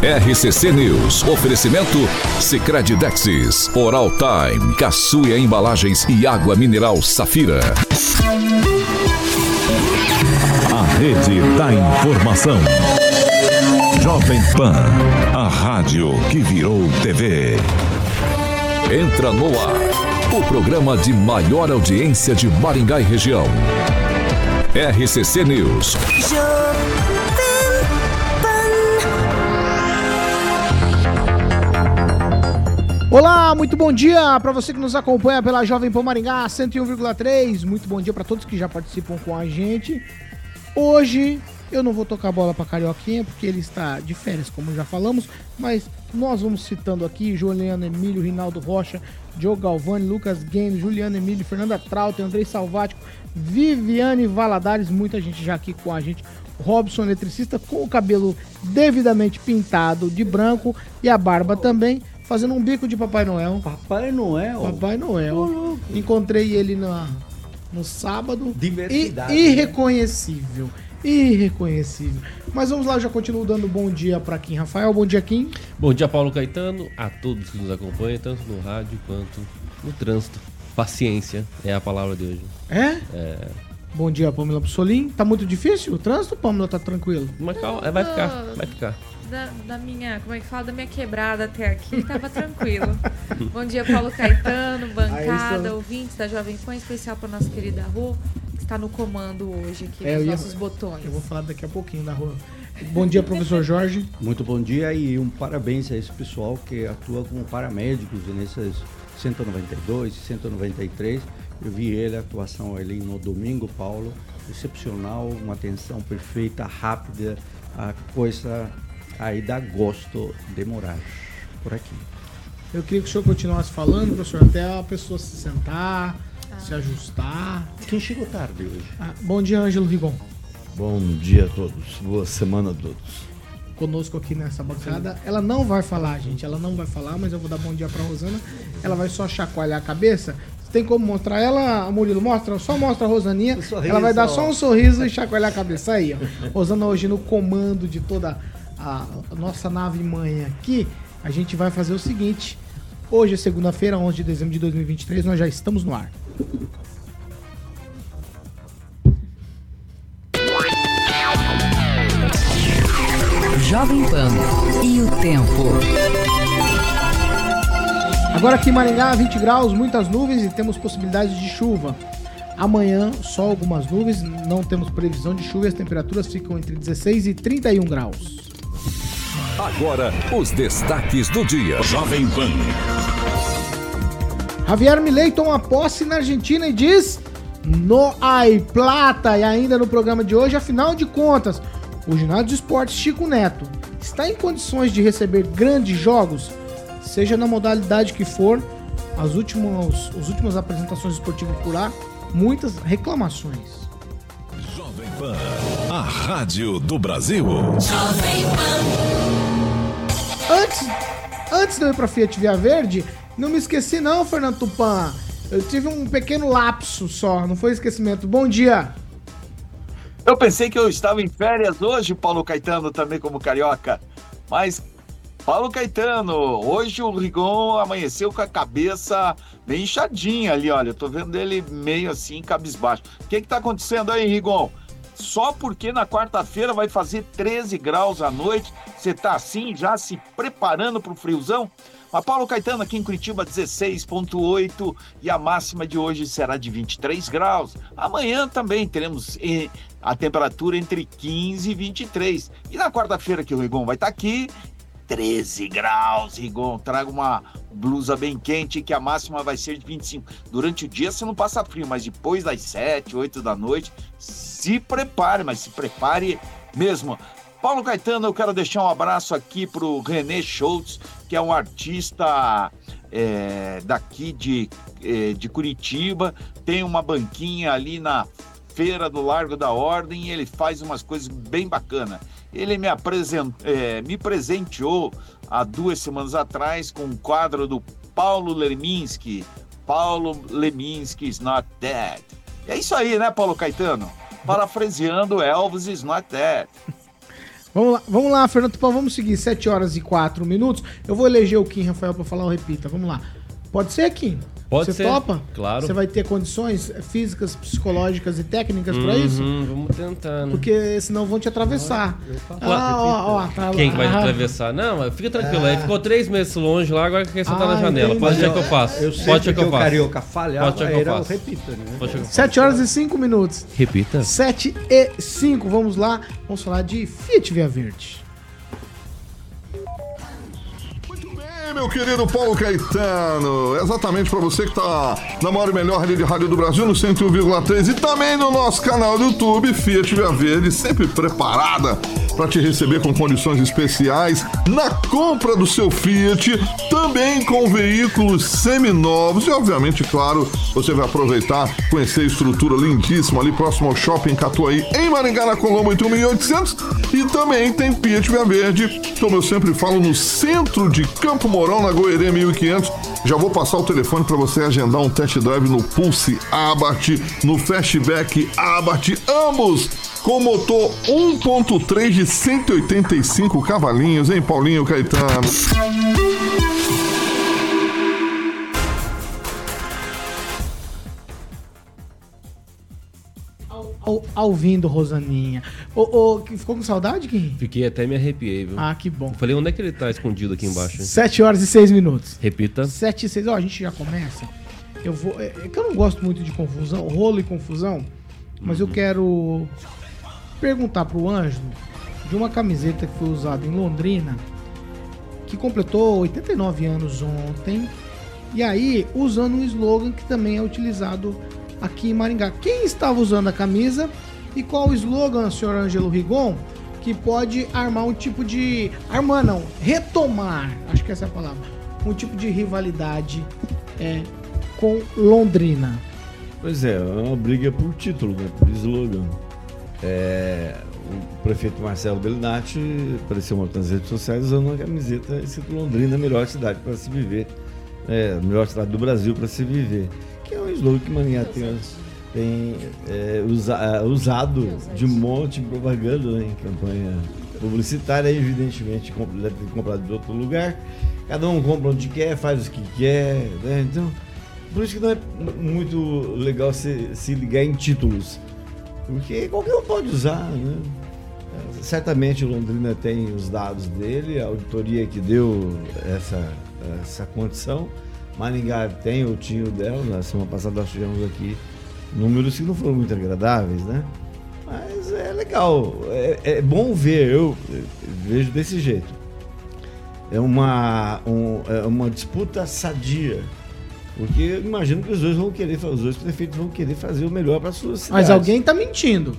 RCC News. Oferecimento Sicredi Dexis, Oral Time, Caçuia Embalagens e Água Mineral Safira. A Rede da Informação. Jovem Pan, a rádio que virou TV. Entra no ar, o programa de maior audiência de Maringá e região. RCC News. Olá, muito bom dia para você que nos acompanha pela Jovem Pan Maringá 101,3. Muito bom dia para todos que já participam com a gente. Hoje eu não vou tocar bola para Carioquinha porque ele está de férias, como já falamos, mas nós vamos citando aqui Juliano Emílio, Rinaldo Rocha, Diogo Galvani, Lucas Games, Juliano Emílio, Fernanda Trauter, Andrei Salvático, Viviane Valadares, muita gente já aqui com a gente. Robson, eletricista, com o cabelo devidamente pintado de branco e a barba também fazendo um bico de Papai Noel. Papai Noel? Papai Noel. Encontrei ele na, no sábado. Diversidade. I, irreconhecível. Né? Irreconhecível. Mas vamos lá, eu já continuo dando bom dia para Kim Rafael. Bom dia, Kim. Bom dia, Paulo Caetano, a todos que nos acompanham, tanto no rádio quanto no trânsito. Paciência é a palavra de hoje. É? É. Bom dia, Pamela Bussolim. Tá muito difícil o trânsito, Pamela? Tá tranquilo? Mas calma, vai ficar, vai ficar da, da, minha, como é que fala, da minha quebrada até aqui, tava tranquilo. Bom dia, Paulo Caetano, bancada, ouvintes da Jovem Pan, especial para nossa querida Rô, que está no comando hoje aqui é, dos nossos ia, botões. Eu vou falar daqui a pouquinho da Rô. Bom dia, professor Jorge. Muito bom dia e um parabéns a esse pessoal que atua como paramédicos nesses 192, 193. Eu vi ele, a atuação ali no domingo, Paulo, excepcional, uma atenção perfeita, rápida, a coisa aí dá gosto de morar por aqui. Eu queria que o senhor continuasse falando, professor, até a pessoa se sentar, ah. se ajustar. Quem chegou tarde hoje? Ah, bom dia, Ângelo Rigon. Bom dia a todos. Boa semana a todos. Conosco aqui nessa bancada. Ela não vai falar, gente. Ela não vai falar, mas eu vou dar bom dia pra Rosana. Ela vai só chacoalhar a cabeça. Tem como mostrar ela, Murilo? Mostra, só mostra a Rosaninha. Um sorriso, ela vai dar só um sorriso e chacoalhar a cabeça. Aí, ó. Rosana hoje no comando de toda a, nossa nave mãe aqui, a gente vai fazer o seguinte. Hoje é segunda-feira, 11 de dezembro de 2023, nós já estamos no ar. Jovem Pan e o tempo. Agora aqui em Maringá, 20 graus, muitas nuvens e temos possibilidade de chuva. Amanhã, só algumas nuvens, não temos previsão de chuva e as temperaturas ficam entre 16 e 31 graus. Agora, os destaques do dia. Jovem Pan. Javier Milei toma posse na Argentina e diz no ai plata. E ainda no programa de hoje, afinal de contas, o ginásio de esportes Chico Neto está em condições de receber grandes jogos, seja na modalidade que for. As últimas, as últimas apresentações esportivas por lá, muitas reclamações. Jovem Pan, a rádio do Brasil. Jovem Pan. Antes, antes de eu ir pra Fiat Via Verde, não me esqueci não, Fernando Tupan. Eu tive um pequeno lapso só, não foi esquecimento. Bom dia. Eu pensei que eu estava em férias hoje, Paulo Caetano, também como carioca. Mas, Paulo Caetano, hoje o Rigon amanheceu com a cabeça bem inchadinha ali, olha. Eu tô vendo ele meio assim, cabisbaixo. O que que tá acontecendo aí, Rigon? Só porque na quarta-feira vai fazer 13 graus à noite. Você tá assim, já se preparando para o friozão? A Paulo Caetano aqui em Curitiba 16.8 e a máxima de hoje será de 23 graus. Amanhã também teremos eh, a temperatura entre 15 e 23. E na quarta-feira que o Rigon vai estar tá aqui, 13 graus, Rigon. Traga uma blusa bem quente que a máxima vai ser de 25. Durante o dia você não passa frio, mas depois das 7, 8 da noite, se prepare, mas se prepare mesmo. Paulo Caetano, eu quero deixar um abraço aqui para o René Schultz, que é um artista é, daqui de, é, de Curitiba, tem uma banquinha ali na feira do Largo da Ordem e ele faz umas coisas bem bacanas. Ele me, apresent, é, me presenteou há duas semanas atrás com um quadro do Paulo Leminski. Paulo Leminski is not dead. É isso aí, né, Paulo Caetano? Parafraseando Elvis is not dead. Vamos lá, vamos lá, Fernando Tupan, vamos seguir 7 horas e 4 minutos. Eu vou eleger o Kim Rafael para falar o repita. Vamos lá. Pode ser, Kim? Pode Você ser. topa? Claro. Você vai ter condições físicas, psicológicas e técnicas Uhum, pra isso? Vamos tentando. Porque senão vão te atravessar. Ah, ó, ó, tá Quem lá. vai Ah, atravessar? Não, mas fica tranquilo. Aí ficou três meses longe lá, agora quer sentar Ah, na janela. entendi. Pode deixar que eu faço. Eu Pode deixar que que eu o faço. carioca falhava, Pode deixar que eu faço. repita, né? Pode deixar que eu faço. 7 horas e 5 minutos. Repita. 7 e 5. Vamos lá. Vamos falar de Fiat Via Verde. Meu querido Paulo Caetano, exatamente para você que tá na maior e melhor rede de rádio do Brasil, no 101,3 e também no nosso canal do YouTube, Fiat Via Verde, sempre preparada para te receber com condições especiais na compra do seu Fiat, também com veículos seminovos. E, obviamente, claro, você vai aproveitar, conhecer a estrutura lindíssima ali próximo ao Shopping Catuaí, em Maringá, na Colombo, 81.800 e também tem Fiat Via Verde, como eu sempre falo, no centro de Campo Mourão, na Goerê 1500. Já vou passar o telefone para você agendar um test drive no Pulse Abarth, no Fastback Abarth, ambos com motor 1.3 de 185 cavalinhos, hein, Paulinho Caetano? Ao, ouvindo, Rosaninha. Ô, ô, que- ficou com saudade, Kim? Fiquei até me arrepiei, viu? Ah, que bom. Falei, onde é que ele tá escondido aqui embaixo? hein? 7 horas e 6 minutos. Repita. 7 e 6. Ó, a gente já começa. Eu vou. É, é que eu não gosto muito de confusão, rolo e confusão. Mas eu quero perguntar pro Ângelo de uma camiseta que foi usada em Londrina, que completou 89 anos ontem. E aí, usando um slogan que também é utilizado aqui em Maringá. Quem estava usando a camisa e qual o slogan, senhor Ângelo Rigon, que pode armar um tipo de. Armar não, retomar, acho que essa é a palavra. Um tipo de rivalidade é, com Londrina. Pois é, é uma briga por título, né? Por slogan. É, o prefeito Marcelo Bellinati apareceu nas redes sociais usando uma camiseta escrito Londrina, a melhor cidade para se viver. É, a melhor cidade do Brasil para se viver. Que é um slogan que Maringá tem, tem é, usa- usado de um monte de propaganda né, em campanha publicitária, evidentemente deve ter comprado de outro lugar. Cada um compra onde quer, faz o que quer. Né? Então, por isso que não é muito legal se, se ligar em títulos. Porque qualquer um pode usar, né? É, Certamente Londrina tem os dados dele, a auditoria que deu essa, essa condição. Maringá tem o tinha o dela, na semana passada nós tivemos aqui números que não foram muito agradáveis, né? Mas é legal, é, é bom ver, eu vejo desse jeito. É uma, um- é uma disputa sadia. Porque eu imagino que os dois vão querer, os dois prefeitos vão querer fazer o melhor para suas cidades. Mas alguém tá mentindo.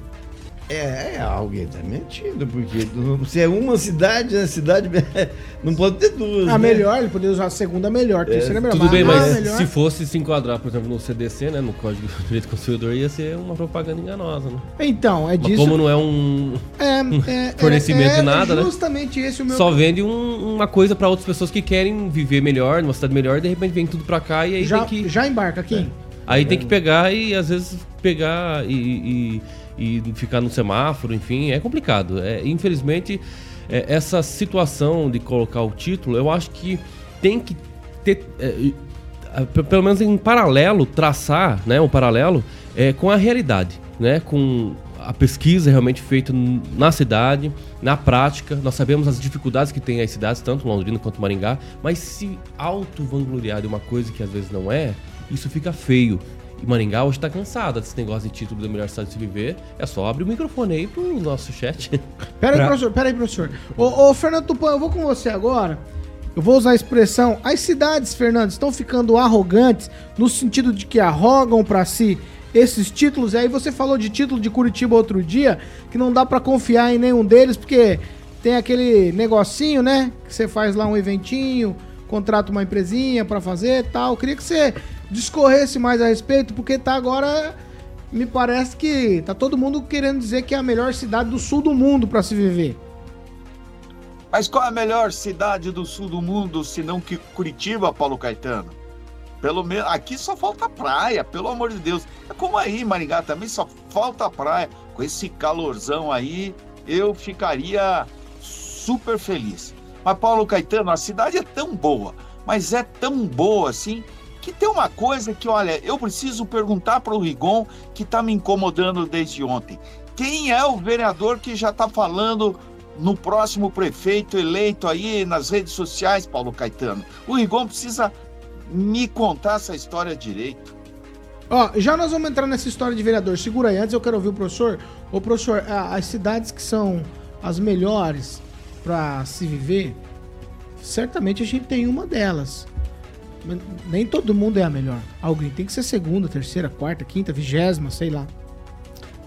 É, é, alguém tá mentindo, porque se é uma cidade, a cidade não pode ter duas. A né? melhor, ele poderia usar a segunda melhor, terceira melhor. Tudo bem, a mas melhor- se fosse se enquadrar, por exemplo, no CDC, né, no Código de Direito do Consumidor, ia ser uma propaganda enganosa, né? Então, é Mas disso. como não é um... é, é, fornecimento é, de nada, é né? justamente esse o meu. Só vende um- uma coisa pra outras pessoas que querem viver melhor, numa cidade melhor, e de repente vem tudo pra cá e aí já, tem que... já embarca aqui. Aí tem que pegar e às vezes pegar e, e- e ficar no semáforo, enfim, é complicado. É, infelizmente, é, essa situação de colocar o título, eu acho que tem que ter, é, pelo menos em paralelo, traçar né, um paralelo é, com a realidade, né, com a pesquisa realmente feita na cidade, na prática. Nós sabemos as dificuldades que tem as cidades, tanto Londrina quanto Maringá, mas se auto-vangloriar de uma coisa que às vezes não é, isso fica feio. E Maringá hoje tá cansada desse negócio de título da melhor cidade de se viver. É só abrir o microfone aí pro nosso chat. Pera aí, Pra- professor, pera aí, professor. Ô, ô, Fernando Tupan, eu vou com você agora. Eu vou usar a expressão. As cidades, Fernando, estão ficando arrogantes no sentido de que arrogam pra si esses títulos. E aí você falou de título de Curitiba outro dia, que não dá pra confiar em nenhum deles, porque tem aquele negocinho, né? Que você faz lá um eventinho, contrata uma empresinha pra fazer e tal. Queria que você discorresse mais a respeito, porque tá agora. Me parece que tá todo mundo querendo dizer que é a melhor cidade do sul do mundo pra se viver. Mas qual é a melhor cidade do sul do mundo, se não que Curitiba, Paulo Caetano? Pelo menos aqui só falta praia, pelo amor de Deus. É como aí, Maringá também só falta praia. Com esse calorzão aí, eu ficaria super feliz. Mas Paulo Caetano, a cidade é tão boa, mas é tão boa assim, que tem uma coisa que, olha, eu preciso perguntar para o Rigon, que está me incomodando desde ontem. Quem é o vereador que já está falando no próximo prefeito eleito aí nas redes sociais, Paulo Caetano? O Rigon precisa me contar essa história direito. Ó, já nós vamos entrar nessa história de vereador. Segura aí, antes eu quero ouvir o professor. Ô, professor, as cidades que são as melhores pra se viver, certamente a gente tem uma delas. Nem todo mundo é a melhor. Alguém tem que ser segunda, terceira, quarta, quinta, vigésima, sei lá.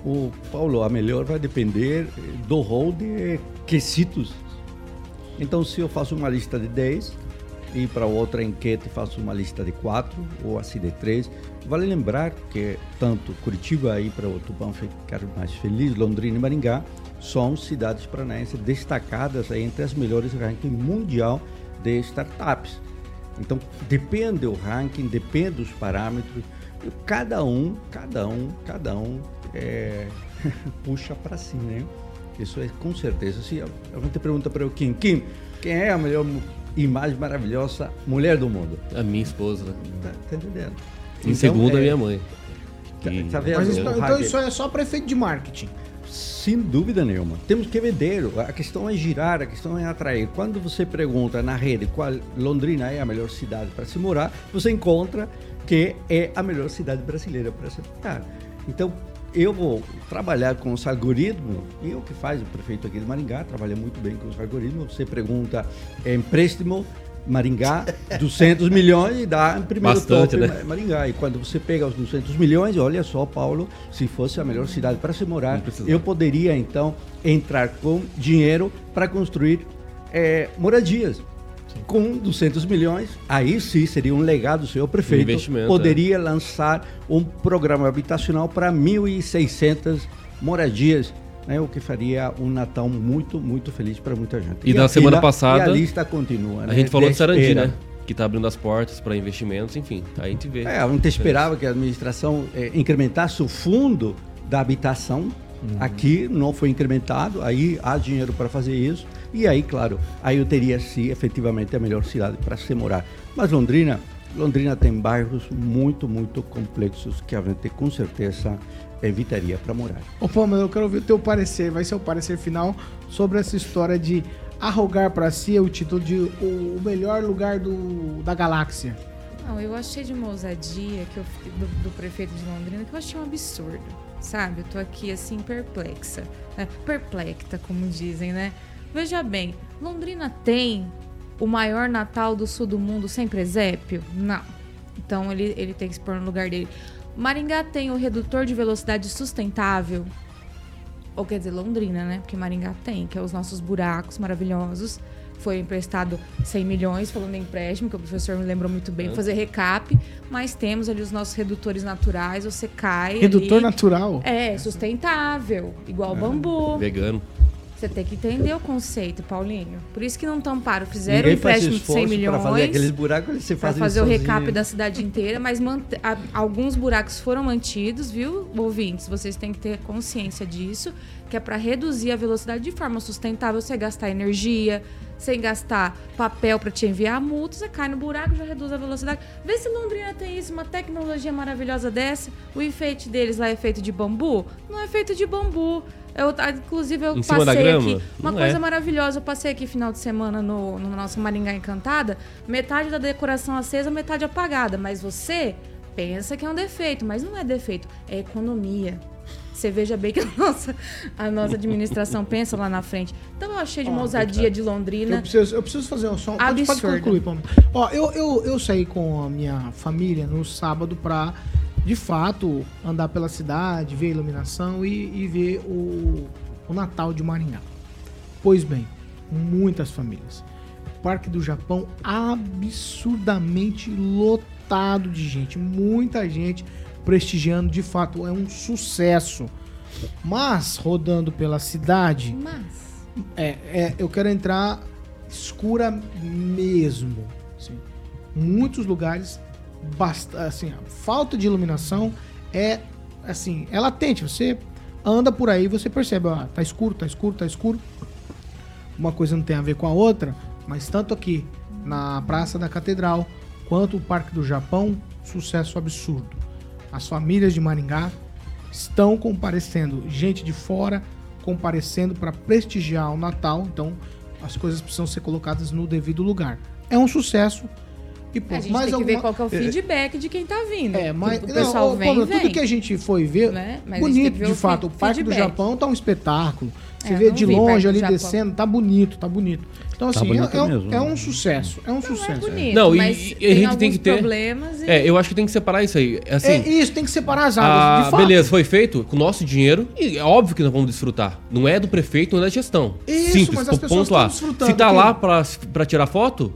O Paulo, a melhor vai depender do rol de quesitos. Então, se eu faço uma lista de 10 e para outra enquete faço uma lista de 4 ou assim de 3, vale lembrar que tanto Curitiba aí para o Tupã ficar mais feliz, Londrina e Maringá são cidades paranaenses destacadas aí entre as melhores ranking mundial de startups. Então, depende do ranking, depende dos parâmetros. Cada um, cada um, cada um é, puxa para si, né? Isso é com certeza. Se alguém te pergunta para o Kim, Kim, quem é a melhor e mais maravilhosa mulher do mundo? A minha esposa? Tá, tá entendendo? Em segundo, a é, minha mãe. Tá, Que- tá vendo? Mas o isso- então hacker? isso é só prefeito de marketing. Sem dúvida nenhuma. Temos que vender. A questão é girar, a questão é atrair. Quando você pergunta na rede qual Londrina é a melhor cidade para se morar, você encontra que é a melhor cidade brasileira para se morar. Então, eu vou trabalhar com os algoritmos, e o que faz o prefeito aqui de Maringá, trabalha muito bem com os algoritmos. Você pergunta é, empréstimo, Maringá, 200 milhões e dá em primeiro Bastante, top né? Maringá. E quando você pega os 200 milhões, olha só, Paulo, se fosse a melhor cidade para se morar, eu poderia então entrar com dinheiro para construir eh, moradias. Com 200 milhões, aí sim seria um legado seu prefeito. investimento, poderia lançar um programa habitacional para 1.600 moradias. Né, o que faria um Natal muito, muito feliz para muita gente. E na semana a- passada, e a lista continua. A né, gente falou de Sarandi, né? Que tá abrindo as portas para investimentos, enfim. A gente vê. É, a gente esperava que a administração eh, incrementasse o fundo da habitação. Aqui não foi incrementado, aí há dinheiro para fazer isso. E aí, claro, aí eu teria sim efetivamente a melhor cidade para se morar. Mas Londrina, Londrina tem bairros muito, muito complexos que a gente com certeza evitaria para morar. Ô, Palma, eu quero ouvir o teu parecer, vai ser o parecer final sobre essa história de arrogar pra si o título de o o melhor lugar do, da galáxia. Não, eu achei de uma ousadia que eu, do, do prefeito de Londrina que eu achei um absurdo, sabe? Eu tô aqui assim perplexa, né? perplecta, como dizem, né? Veja bem, Londrina tem o maior Natal do sul do mundo sem presépio? Não. Então ele, ele tem que se pôr no lugar dele. Maringá tem o redutor de velocidade sustentável. Ou quer dizer, Londrina, né? Porque Maringá tem, que é os nossos buracos maravilhosos. Foi emprestado 100 milhões, falando em empréstimo, que o professor me lembrou muito bem, fazer recap. Mas temos ali os nossos redutores naturais, você cai. Redutor ali. natural. É, sustentável, igual bambu. Vegano. Você tem que entender o conceito, Paulinho. Por isso que não tamparam. Fizeram um Ninguém faz empréstimo de 100 esforço milhões para fazer aqueles buracos, eles se fazem fazer o recap da cidade inteira, mas a- alguns buracos foram mantidos, viu, ouvintes? Vocês têm que ter consciência disso, que é para reduzir a velocidade de forma sustentável, sem gastar energia, sem gastar papel para te enviar multa, você cai no buraco, já reduz a velocidade. Vê se Londrina tem isso, uma tecnologia maravilhosa dessa. O enfeite deles lá é feito de bambu? Não é feito de bambu. Eu, inclusive, eu Em passei aqui. Uma Não coisa é. maravilhosa. Eu passei aqui final de semana no, no nosso Maringá Encantada. Metade da decoração acesa, metade apagada. Mas você pensa que é um defeito, mas não é defeito, é economia. Você veja bem que a nossa, a nossa administração pensa lá na frente. Então eu achei de uma ousadia de Eu Londrina. preciso, eu preciso fazer um som. Pode, pode concluir, Palma. Ó, eu, eu, eu saí com a minha família no sábado pra, de fato, andar pela cidade, ver a iluminação e, e ver o, o Natal de Maringá. Pois bem, muitas famílias. Parque do Japão absurdamente lotado de gente. Muita gente prestigiando, de fato, é um sucesso. Mas, rodando pela cidade, Mas. é, é, eu quero entrar escura mesmo. assim. Muitos lugares, basta, assim, a falta de iluminação é assim, é latente. Você anda por aí, você percebe, ó, tá escuro, tá escuro, tá escuro. Uma coisa não tem a ver com a outra, mas tanto aqui na Praça da Catedral quanto o Parque do Japão, sucesso absurdo. As famílias de Maringá estão comparecendo, gente de fora comparecendo para prestigiar o Natal, então as coisas precisam ser colocadas no devido lugar. É um sucesso e A ponto. gente Mais tem que ver alguma- qual que é o feedback de quem tá vindo. é, mas o não, pessoal ô, vem, vem. tudo que a gente foi ver, Né? A bonito ver de fato. O Parque do. Japão tá um espetáculo. Você É, vê de longe ali descendo, tá bonito, tá bonito. Então assim, bonito é, é um- mesmo. é um sucesso, é um Não é sucesso. bonito, Não, e- mas e a gente tem que ter- problemas e... É, eu acho que tem que separar isso aí. Assim, É isso, tem que separar as águas, Ah, de fato. beleza, foi feito com o nosso dinheiro e é óbvio que nós vamos desfrutar. Não é do prefeito, não é da gestão. Isso, Simples, mas as pessoas ponto estão desfrutando, Se tá que- lá pra, pra tirar foto,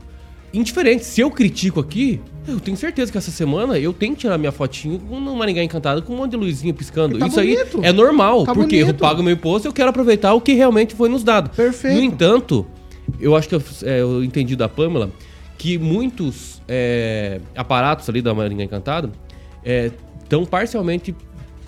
indiferente. Se eu critico aqui, eu tenho certeza que essa semana eu tenho que tirar minha fotinho com no Maringá Encantado com um monte de luzinha piscando. Tá Isso bonito. aí é normal, Tá porque eu bonito. pago meu imposto e eu quero aproveitar o que realmente foi nos dado. Perfeito. No entanto, eu acho que eu, é, eu entendi da Pamela que muitos é, aparatos ali da Marinha Encantada estão parcialmente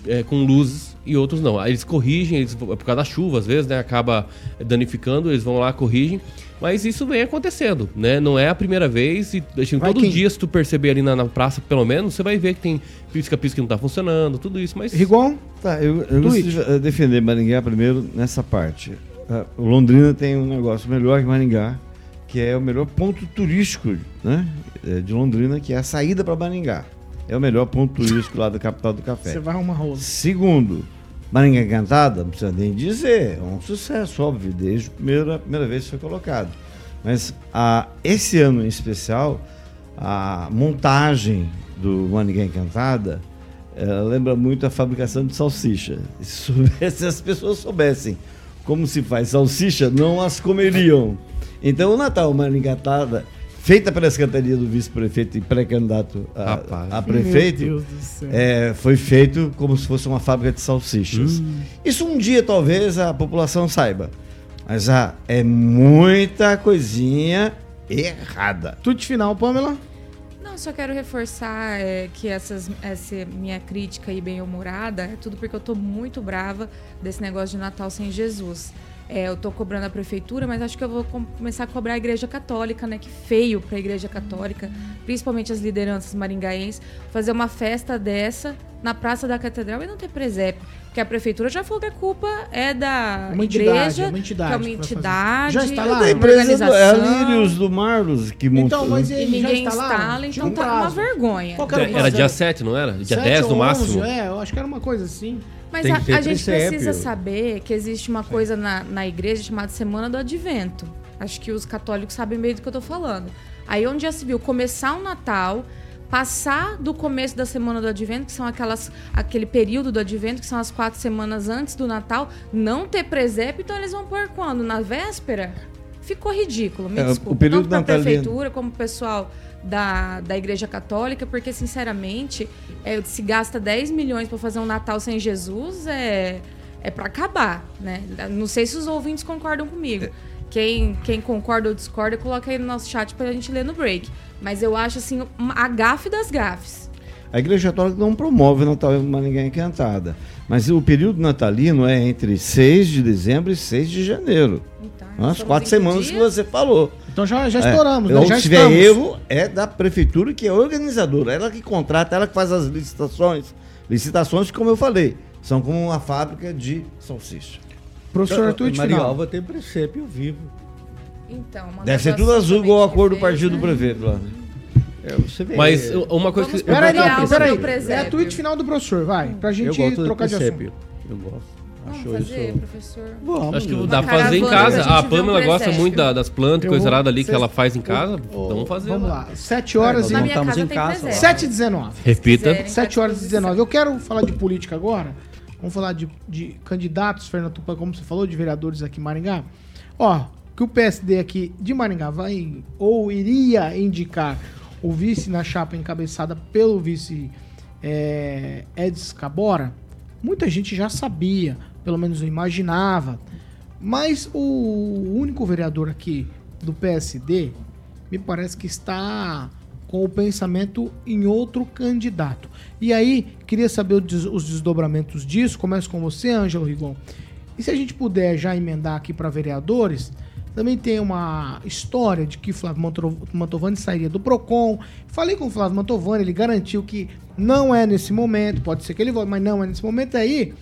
é, com luzes e outros não. Eles corrigem, eles, por causa da chuva, às vezes, né? Acaba danificando, eles vão lá, corrigem. Mas isso vem acontecendo, né? Não é a primeira vez e assim, Vai todo quem? dia, se tu perceber ali na, na praça, pelo menos, você vai ver que tem pisca-pisca que não tá funcionando, tudo isso, mas... Rigon, Tá, eu, eu gostaria de defender Maringá primeiro nessa parte. Ah, o Londrina tem um negócio melhor que Maringá, que é o melhor ponto turístico né, eh, de Londrina, que é a saída para Maringá. É o melhor ponto turístico lá da capital do café. você vai arrumar rola. Segundo, Maringá Encantada, não precisa nem dizer, é um sucesso, óbvio, desde a primeira, a primeira vez que foi colocado. Mas ah, esse ano em especial, a montagem do Maringá Encantada eh, lembra muito a fabricação de salsicha. Se, soubesse- se as pessoas soubessem como se faz salsicha, não as comeriam. Então o Natal Maringá Encantada, feita pela Secretaria do Vice-Prefeito e pré-candidato a, a prefeito, é, foi feito como se fosse uma fábrica de salsichas. Isso um dia talvez a população saiba. Mas ah, é muita coisinha errada. Tudo final, Pamela. Não, só quero reforçar é, que essas, essa minha crítica aí bem humorada é tudo porque eu tô muito brava desse negócio de Natal sem Jesus. É, eu tô cobrando a prefeitura, mas acho que eu vou com- começar a cobrar a Igreja Católica, né? Que feio pra Igreja Católica, principalmente as lideranças maringaenses, fazer uma festa dessa na Praça da Catedral e não ter presépio. Porque a prefeitura já falou que a culpa é da Uma entidade, igreja, é uma entidade que é uma entidade, Já está lá? uma a empresa do, é a. Lírios do Marlos que montou. Então, mas E ele já ninguém está lá? instala, então um tá uma prazo. vergonha. Qual que era Era dia 7, não era? Dia Sete 10 no máximo? 11, É, eu acho que era uma coisa assim. Mas a, a gente precisa saber que existe uma coisa na, na igreja chamada Semana do Advento. Acho que os católicos sabem bem do que eu tô falando. Aí onde já se viu começar o Natal, passar do começo da Semana do Advento, que são aquelas, aquele período do Advento, que são as quatro semanas antes do Natal, não ter presépio, então eles vão pôr quando? Na véspera? Ficou ridículo, me É, desculpa. Tanto natalino. prefeitura como o pessoal da, da Igreja Católica, porque, sinceramente, é, se gasta 10 milhões para fazer um Natal sem Jesus, é, é para acabar, né? Não sei se os ouvintes concordam comigo. Quem, quem concorda ou discorda, coloca aí no nosso chat pra gente ler no break. Mas eu acho, assim, a gafe das gafes. A Igreja Católica não promove o Natal em Maringá Encantada. Mas o período natalino é entre 6 de dezembro e 6 de janeiro. Então, As quatro em que semanas que dia? você falou. Então já, já É. estouramos, né? Ou Já se tiver erro, é da prefeitura que é organizadora. Ela que contrata, ela que faz as licitações. Licitações, como eu falei, são como uma fábrica de salsicha. Professor Arthur, Maria final. Alva tem presépio vivo. Então, uma Deve ser tudo azul, igual a também cor do partido do né? prefeito lá. É, você vê, Mas é, uma coisa Vamos que... Peraí, não, peraí. o. É a tweet final do professor, vai. Pra gente trocar de assunto. Eu gosto. Vamos Achou fazer, isso. professor? Vamos. Acho que eu- dá pra fazer em casa. A ver um Pamela gosta presépio. muito da- das plantas, coisa arada ali que ela faz em casa. Ô, Vamos fazer Vamos lá. lá. 7 horas nós e... Montamos em casa, presépio. 7 e 19. Repita. quiserem. 7 horas e 19. Eu quero falar de política agora. Vamos falar de, de candidatos, Fernando Tupan, como você falou, de vereadores aqui em Maringá. Ó, que o PSD aqui de Maringá vai ou iria indicar o vice na chapa encabeçada pelo vice é, Edson Cabora, muita gente já sabia, pelo menos imaginava. Mas o único vereador aqui do PSD me parece que está com o pensamento em outro candidato. E aí, queria saber os desdobramentos disso. Começo com você, Ângelo Rigon. E se a gente puder já emendar aqui para vereadores, também tem uma história de que Flávio Mantovani sairia do PROCON. Falei com o Flávio Mantovani, ele garantiu que não é nesse momento, pode ser que ele volte, mas não é nesse momento. Aí,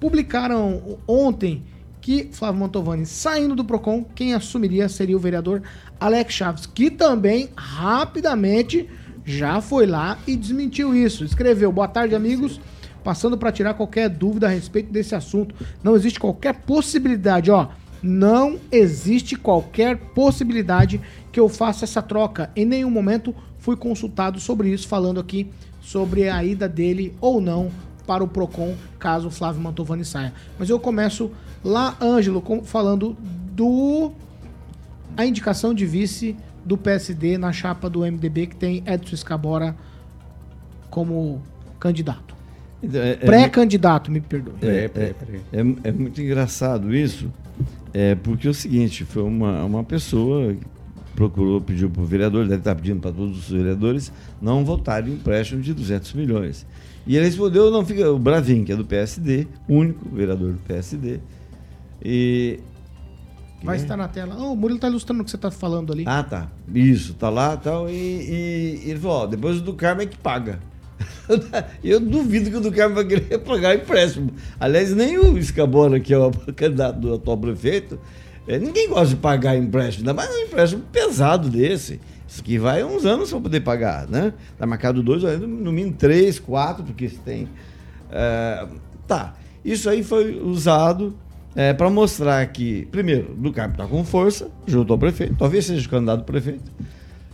publicaram ontem que Flávio Mantovani saindo do PROCON, quem assumiria seria o vereador Alex Chaves, que também rapidamente já foi lá e desmentiu isso. Escreveu: Boa tarde, amigos. Passando para tirar qualquer dúvida a respeito desse assunto. Não existe qualquer possibilidade, ó. Não existe qualquer possibilidade que eu faça essa troca. Em nenhum momento fui consultado sobre isso, falando aqui sobre a ida dele ou não para o PROCON, caso o Flávio Mantovani saia. Mas eu começo lá, Ângelo, falando do a indicação de vice do PSD na chapa do MDB, que tem Edson Escabora como candidato. Então, é, é, Pré-candidato, me perdoe. É, é, é, é, muito engraçado isso, é, porque é o seguinte, foi uma, uma pessoa que procurou, pediu para o vereador, deve estar pedindo para todos os vereadores, não votarem empréstimo de 200 milhões. E ele respondeu, não fica, o Bravin, que é do PSD, único vereador do PSD, e Vai é. estar na tela. Oh, o Murilo está ilustrando o que você está falando ali. Ah, tá. Isso, tá lá tal, e, e, e ele falou: ó, depois o do Carmo é que paga. Eu duvido que o do Carmo vai querer pagar empréstimo. Aliás, nem o Escabora, que é o candidato do atual prefeito, é, ninguém gosta de pagar empréstimo, ainda mais um empréstimo pesado desse. Isso que vai uns anos para poder pagar, né? Tá marcado dois, no mínimo três, quatro, porque se tem. É, tá. Isso aí foi usado é, para mostrar que, primeiro, do está com força, junto ao prefeito, talvez seja o candidato prefeito.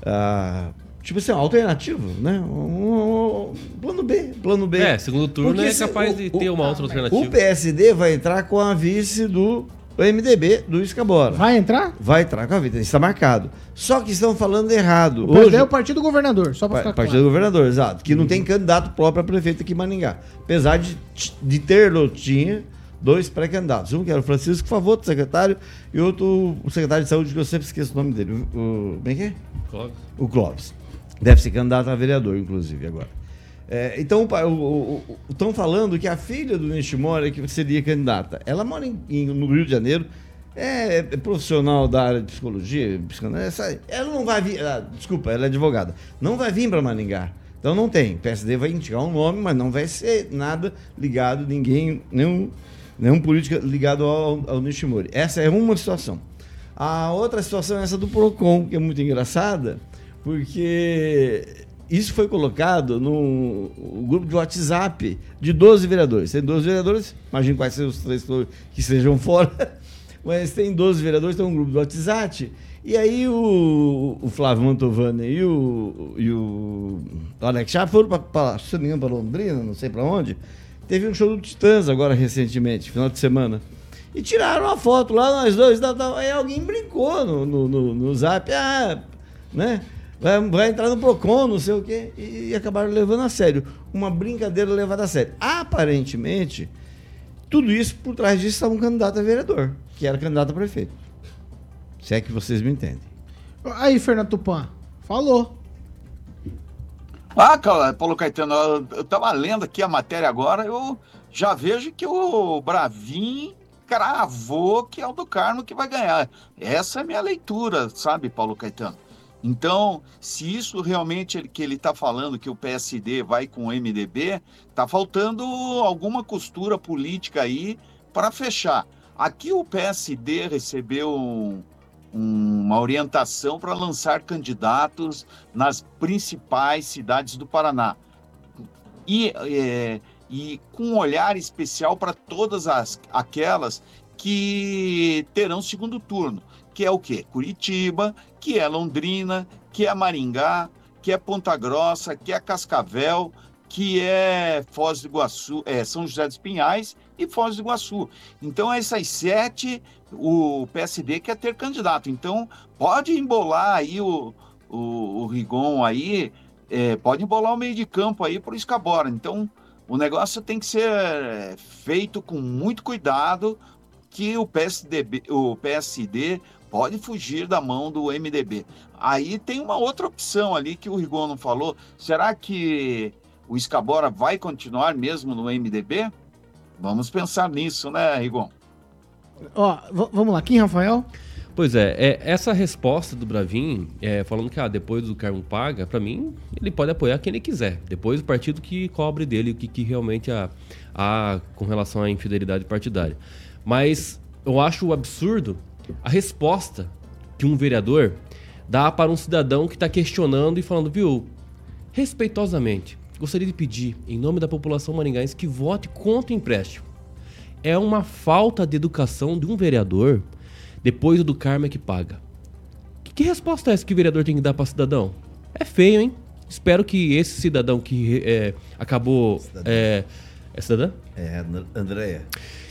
Ah, tipo assim, uma alternativa, né? Um, um, plano B, plano B. É, segundo turno Porque é capaz o, de ter uma outra alternativa. O PSD vai entrar com a vice do MDB do Escabora. Vai entrar? Vai entrar com a vice, está marcado. Só que estão falando errado. O Hoje, é o partido governador, só para ficar Partido claro. governador, exato. Que não tem candidato próprio a prefeito aqui em Maningá. Apesar de, de ter, tinha dois pré-candidatos. Um que era o Francisco Favotto, secretário, e outro, o secretário de saúde, que eu sempre esqueço o nome dele. O, como é que é? Clóvis. O Clóvis. Deve ser candidato a vereador, inclusive, agora. É, então, estão falando que a filha do Nishimori que seria candidata. Ela mora em, em, no Rio de Janeiro, é, é, profissional da área de psicologia, psicanálise. Ela não vai vir. Ah, desculpa, ela é advogada. Não vai vir para Maningá. Então não tem. PSD vai indicar um nome, mas não vai ser nada ligado, ninguém, nenhum nenhum político ligado ao, ao Nishimori. Essa é uma situação. A outra situação é essa do PROCON, que é muito engraçada, porque isso foi colocado no grupo de WhatsApp de 12 vereadores. Tem 12 vereadores, imagino quais sejam os três que estejam fora, mas tem 12 vereadores, tem um grupo de WhatsApp. E aí o, o Flávio Mantovani e o, e o Alex Chá foram para, para Londrina, não sei para onde, Teve um show do Titãs agora recentemente, final de semana. E tiraram uma foto lá, nós dois, tal, tal. aí alguém brincou no, no, no, no zap, ah, né? Vai, vai, entrar no PROCON, não sei o quê, e, acabaram levando a sério. Uma brincadeira levada a sério. Aparentemente, tudo isso por trás disso estava um candidato a vereador, que era candidato a prefeito. Se é que vocês me entendem. Aí, Fernando Tupan, falou. Ah, Paulo Caetano, eu estava lendo aqui a matéria agora, eu já vejo que o Bravin cravou que é o do Carmo que vai ganhar. Essa é a minha leitura, sabe, Paulo Caetano? Então, se isso realmente que ele está falando que o PSD vai com o MDB, está faltando alguma costura política aí para fechar. Aqui o PSD recebeu um, uma orientação para lançar candidatos nas principais cidades do Paraná. E, é, e com um olhar especial para todas as, aquelas que terão segundo turno, que é o quê? Curitiba, que é Londrina, que é Maringá, que é Ponta Grossa, que é Cascavel, que é Foz do Iguaçu, é São José dos Pinhais e Foz do Iguaçu. Então, essas sete, o PSD quer ter candidato. Então, pode embolar aí o, o, o Rigon aí, é, pode embolar o meio de campo aí para o Escabora. Então, o negócio tem que ser feito com muito cuidado, que o, PSDB, o PSD pode fugir da mão do MDB. Aí tem uma outra opção ali que o Rigon não falou. Será que o Escabora vai continuar mesmo no MDB? Vamos pensar nisso, né, Rigon? Ó, vamos lá, Kim Rafael? Pois é, é, essa resposta do Bravin, é, falando que ah, depois do Carmo paga, para mim, ele pode apoiar quem ele quiser. Depois o partido que cobre dele o que, que realmente há, há com relação à infidelidade partidária. Mas eu acho absurdo a resposta que um vereador dá para um cidadão que está questionando e falando, viu, respeitosamente, gostaria de pedir, em nome da população maringaense, que vote contra o empréstimo. É uma falta de educação de um vereador depois do karma que paga. Que, que resposta é essa que o vereador tem que dar para cidadão? É feio, hein? Espero que esse cidadão que é, acabou. É, é cidadã? É, Andréia.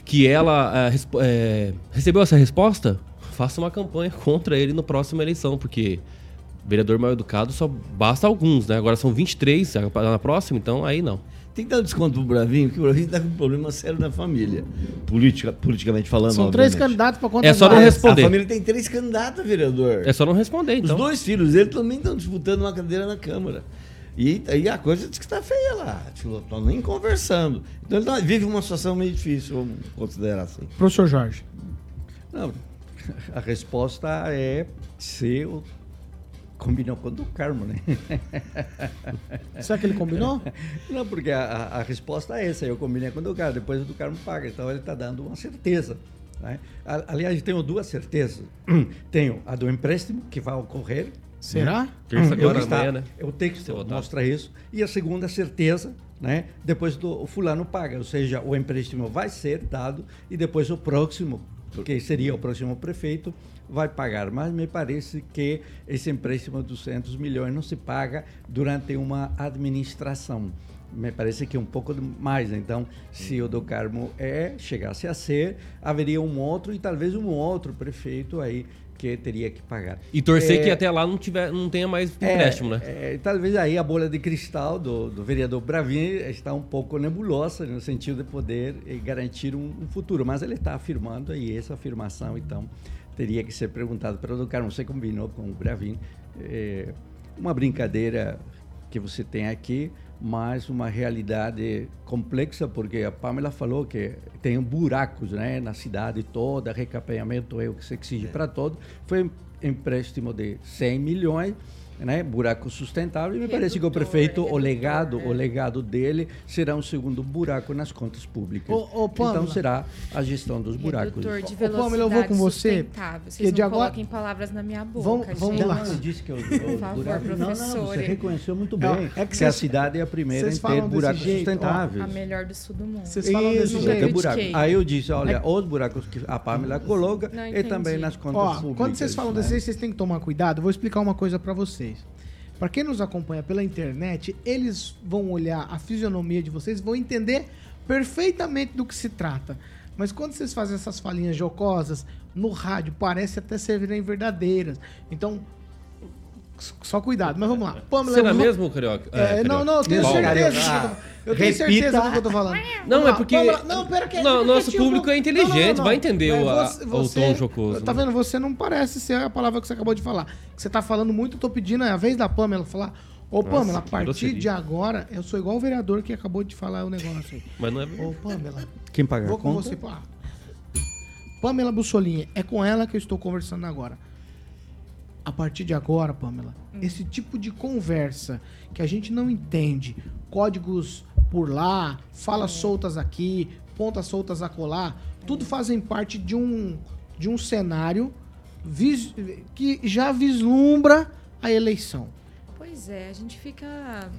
Que ela é, é, recebeu essa resposta, faça uma campanha contra ele na próxima eleição, porque vereador mal educado só basta alguns, né? Agora são 23 na próxima, então aí não. Tem que dar um desconto pro Bravinho, porque o Bravinho tá com um problema sério na família. Politica, politicamente falando. São três candidatos para conta É só não responder. A família tem três candidatos, vereador. É só não responder, então. Os dois filhos dele também estão disputando uma cadeira na Câmara. E aí a coisa diz que está feia lá. Estão tipo, nem conversando. Então ele tá, vive uma situação meio difícil, vamos considerar assim. Professor Jorge. Não, a resposta é ser o combinou com o do Carmo, né? Será que ele combinou? Não, porque a, a, resposta é essa. Eu combinei com o do Carmo, depois o do Carmo paga. Então ele está dando uma certeza. Né? Aliás, tenho duas certezas. tenho a do empréstimo, que vai ocorrer. Será? Terça agora está, amanhã, né? O texto mostra isso. E a segunda certeza, né? Depois do o fulano paga, ou seja, o empréstimo vai ser dado e depois o próximo, que seria o próximo prefeito, vai pagar, mas me parece que esse empréstimo de 200 milhões não se paga durante uma administração. Me parece que é um pouco mais. Então, se o do Carmo é, chegasse a ser, haveria um outro e talvez um outro prefeito aí que teria que pagar. E torcer é, que até lá não, tiver, não tenha mais é, empréstimo, né? É, talvez aí a bolha de cristal do, do vereador Bravin está um pouco nebulosa no sentido de poder eh, garantir um, um futuro, mas ele está afirmando aí essa afirmação, então teria que ser perguntado para o Carmo. Você combinou com o Bravin é, uma brincadeira que você tem aqui, mas uma realidade complexa, porque a Pamela falou que tem buracos né, na cidade toda, recapeamento é o que se exige é. para todo. Foi empréstimo de 100 milhões né, buraco sustentável e me Redutor, parece que o prefeito, redutor, o legado, é. o legado dele será um segundo buraco nas contas públicas. Ô, ô, então será a gestão dos buracos. Redutor de velocidade ô, Pamela, eu vou com você. Vocês não agora... coloquem palavras na minha boca, vamos, vamos lá. Não, eu disse que eu, Por favor, buraco... professor. Não, não, você reconheceu muito bem. É, é que, que a cidade é a primeira em ter buracos jeito, sustentáveis. Ó, a melhor do sul do mundo. Vocês falam desse Isso, jeito. Buraco. Aí eu disse, olha, é. os buracos que a Pamela coloca e também nas contas públicas. Quando vocês falam desse jeito, vocês têm que tomar cuidado. Vou explicar uma coisa para vocês. Para quem nos acompanha pela internet, eles vão olhar a fisionomia de vocês, vão entender perfeitamente do que se trata. Mas quando vocês fazem essas falinhas jocosas no rádio, parece até serem verdadeiras. Então, só cuidado, mas vamos lá. Pamela, Será vou... mesmo, Carioca? É, é, não, não, eu tenho certeza. Ah, eu tenho Repita. certeza do que eu tô falando. Não, é porque. Pamela, não, pera que, não, nosso público é inteligente, não, não, vai entender o, você, o tom jocoso. Tá né? vendo? Você não parece ser a palavra que você acabou de falar. Que você tá falando muito, eu tô pedindo é a vez da Pamela falar. Ô, Nossa, Pamela, a partir de agora, eu sou igual o vereador que acabou de falar o negócio aí. Mas não é Ô, Pamela. Quem paga Vou com você. Ah, Pamela Bussolinha, é com ela que eu estou conversando agora a partir de agora, Pamela, hum. esse tipo de conversa que a gente não entende, códigos por lá, falas é. soltas aqui, pontas soltas acolá, é. tudo fazem parte de um, de um cenário vis, que já vislumbra a eleição. Pois é, a gente fica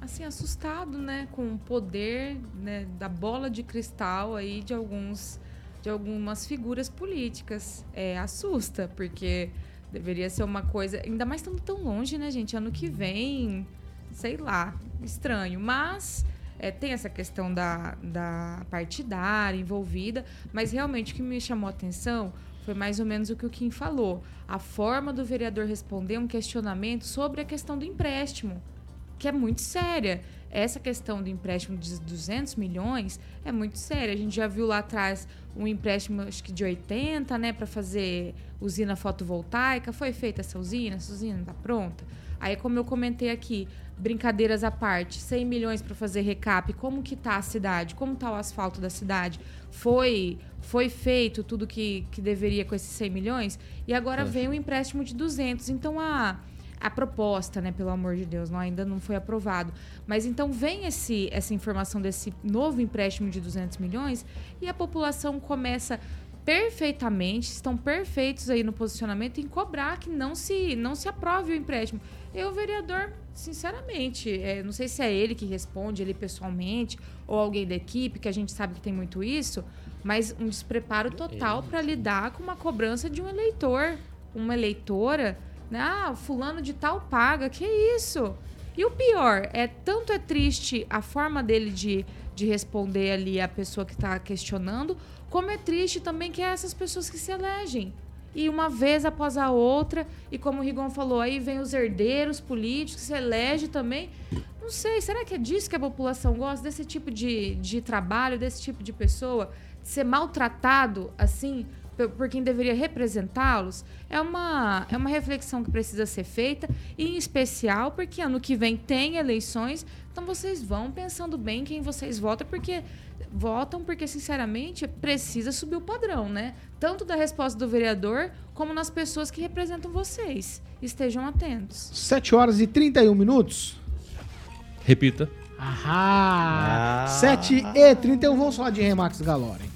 assim assustado, né, com o poder né, da bola de cristal aí de alguns de algumas figuras políticas. É, assusta, porque Deveria ser uma coisa. Ainda mais estando tão longe, né, gente? Ano que vem, sei lá, estranho. Mas é, tem essa questão da, da partidária envolvida, mas realmente o que me chamou a atenção foi mais ou menos o que o Kim falou. A forma do vereador responder um questionamento sobre a questão do empréstimo, que é muito séria. Essa questão do empréstimo de 200 milhões é muito séria. A gente já viu lá atrás um empréstimo, acho que de 80, né, para fazer usina fotovoltaica. Foi feita essa usina, essa usina está pronta. Aí, como eu comentei aqui, brincadeiras à parte, 100 milhões para fazer recap, como que tá a cidade? Como tá o asfalto da cidade? Foi foi feito tudo que, que deveria com esses 100 milhões? E agora vem o um empréstimo de 200. Então, a, a proposta, né, pelo amor de Deus, não, ainda não foi aprovado. Mas então vem esse, essa informação desse novo empréstimo de 200 milhões e a população começa perfeitamente, estão perfeitos aí no posicionamento em cobrar que não se, não se aprove o empréstimo. Eu, vereador, sinceramente, é, não sei se é ele que responde, ele pessoalmente, ou alguém da equipe, que a gente sabe que tem muito isso, mas um despreparo total para lidar com uma cobrança de um eleitor, uma eleitora? Ah, fulano de tal paga, que isso? E o pior, é tanto é triste a forma dele de, de responder ali a pessoa que está questionando, como é triste também que é essas pessoas que se elegem e uma vez após a outra, e como o Rigon falou, aí vem os herdeiros políticos, se elege também. Não sei, será que é disso que a população gosta? Desse tipo de, de trabalho, desse tipo de pessoa? De ser maltratado assim por quem deveria representá-los? É uma, é uma reflexão que precisa ser feita, e em especial porque ano que vem tem eleições, então vocês vão pensando bem quem vocês votam, porque votam porque, sinceramente, precisa subir o padrão, né? Tanto da resposta do vereador, como nas pessoas que representam vocês. Estejam atentos. 7 horas e 31 minutos. Repita. Ahá! Ah. 7 e 31, vamos falar de Remax Galore.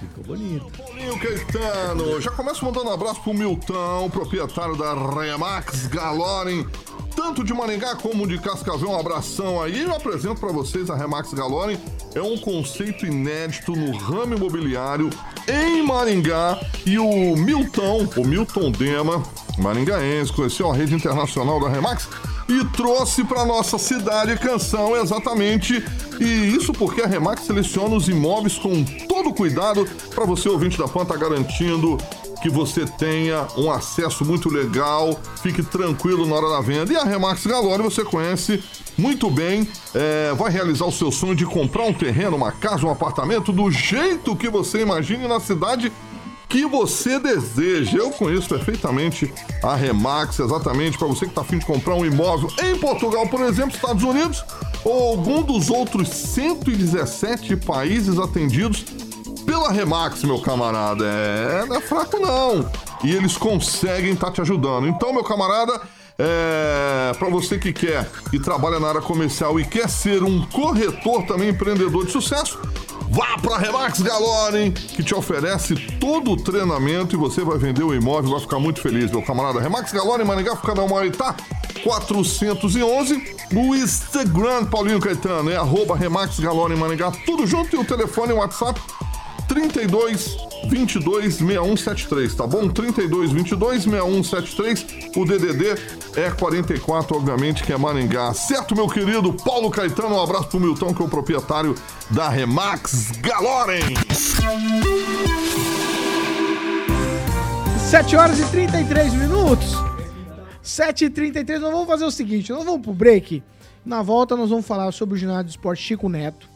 Ficou bonito. Paulinho Caetano, já começa mandando um abraço pro Milton, proprietário da Remax Galoren tanto de Maringá como de Cascavel. Um abração aí. Eu apresento para vocês a Remax Galone. É um conceito inédito no ramo imobiliário em Maringá. E o Milton, o Milton Dema, maringaense, conheceu a rede internacional da Remax e trouxe para nossa cidade canção exatamente. E isso porque a Remax seleciona os imóveis com todo cuidado para você ouvinte da PAN garantindo que você tenha um acesso muito legal, fique tranquilo na hora da venda. E a Remax Galore você conhece muito bem, é, vai realizar o seu sonho de comprar um terreno, uma casa, um apartamento do jeito que você imagine na cidade que você deseja. Eu conheço perfeitamente a Remax, exatamente para você que está afim de comprar um imóvel em Portugal, por exemplo, Estados Unidos, ou algum dos outros 117 países atendidos pela Remax, meu camarada. É, não é fraco não. E eles conseguem estar tá te ajudando. Então, meu camarada, é, para você que quer e trabalha na área comercial e quer ser um corretor também empreendedor de sucesso, vá para Remax Galore, que te oferece todo o treinamento e você vai vender o imóvel, vai ficar muito feliz, meu camarada. Remax Galore, Maringá, fica na Moritá, 411. No Instagram, Paulinho Caetano, é arroba Remax Galore Maringá, tudo junto e o telefone e o WhatsApp 32 22 6173, tá bom? 32 22 6173. O DDD é 44, obviamente, que é Maringá. Certo, meu querido Paulo Caetano? Um abraço pro Milton, que é o proprietário da Remax Galoren. 7 horas e 33 minutos. 7 e 33 nós vamos fazer o seguinte: nós vamos pro break. Na volta, nós vamos falar sobre o ginásio de esporte Chico Neto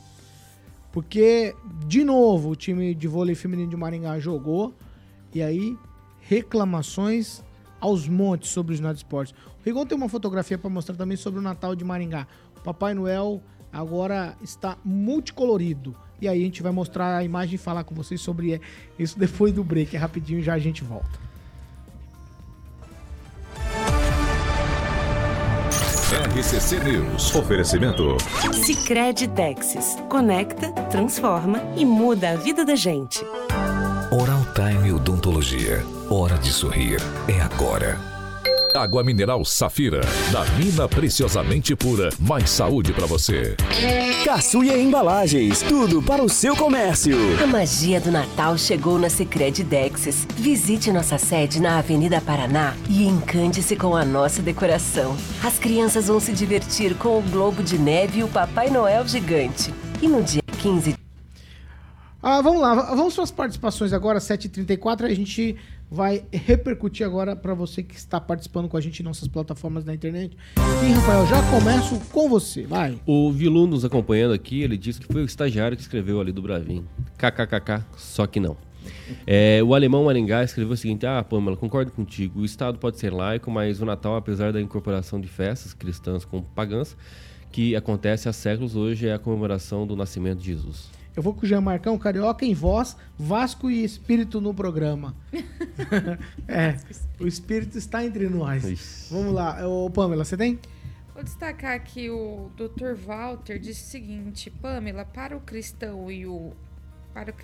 porque, de novo, o time de vôlei feminino de Maringá jogou. E aí, reclamações aos montes sobre o ginásio de esportes. O Rigon tem uma fotografia para mostrar também sobre o Natal de Maringá. O Papai Noel agora está multicolorido. E aí a gente vai mostrar a imagem e falar com vocês sobre isso depois do break. É rapidinho, já a gente volta. RCC News. Oferecimento. Sicredi Texas. Conecta, transforma e muda a vida da gente. Oral Time Odontologia. Hora de sorrir. É agora. Água mineral Safira, da mina preciosamente pura, mais saúde para você. Caçuia Embalagens, tudo para o seu comércio. A magia do Natal chegou na Sicredi Dexis. Visite nossa sede na Avenida Paraná e encante-se com a nossa decoração. As crianças vão se divertir com o Globo de Neve e o Papai Noel gigante. E no dia 15 Ah, vamos lá, vamos para as participações agora, 7h34. A gente vai repercutir agora para você que está participando com a gente em nossas plataformas da internet. E, Rafael, já começo com você, vai. O Vilu nos acompanhando aqui, ele disse que foi o estagiário que escreveu ali do Bravin. KKKK, só que não. É, o alemão Maringá escreveu o seguinte: Ah, Pamela, concordo contigo. O Estado pode ser laico, mas o Natal, apesar da incorporação de festas cristãs com pagãs, que acontece há séculos, hoje é a comemoração do nascimento de Jesus. Eu vou com o Jean Marcão, carioca em voz, Vasco e espírito no programa. é, o espírito está entre nós. Vamos lá, ô Pamela, você tem? Vou destacar aqui o Dr. Walter disse o seguinte: Pamela, para o cristão e o. Para o,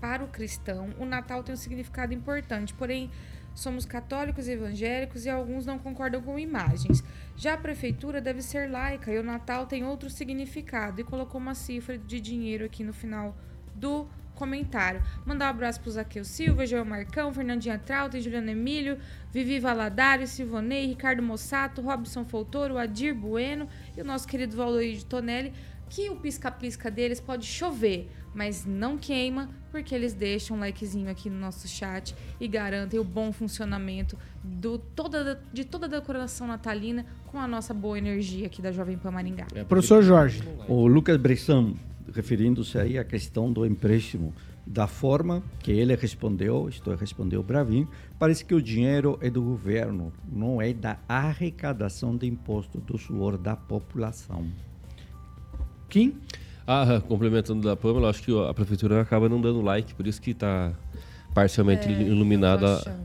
para o cristão, o Natal tem um significado importante, porém. Somos católicos e evangélicos e alguns não concordam com imagens. Já a prefeitura deve ser laica e o Natal tem outro significado. E colocou uma cifra de dinheiro aqui no final do comentário. Mandar um abraço pro Zaqueu Silva, João Marcão, Fernandinha Trauta, Juliano Emílio, Vivi Valadares, Silvonei, Ricardo Mossato, Robson Foltoro, Adir Bueno e o nosso querido Valoide Tonelli, que o pisca-pisca deles pode chover, mas não queima, porque eles deixam um likezinho aqui no nosso chat e garantem o bom funcionamento do, toda, de toda a decoração natalina com a nossa boa energia aqui da Jovem Pan Maringá. É, Professor Jorge. O Lucas Bressan, referindo-se aí à questão do empréstimo, da forma que ele respondeu, isto é, respondeu Bravin, parece que o dinheiro é do governo, não é da arrecadação de imposto do suor da população. Kim? Ah, complementando da Pamela, acho que a prefeitura acaba não dando like, por isso que está parcialmente É, iluminada.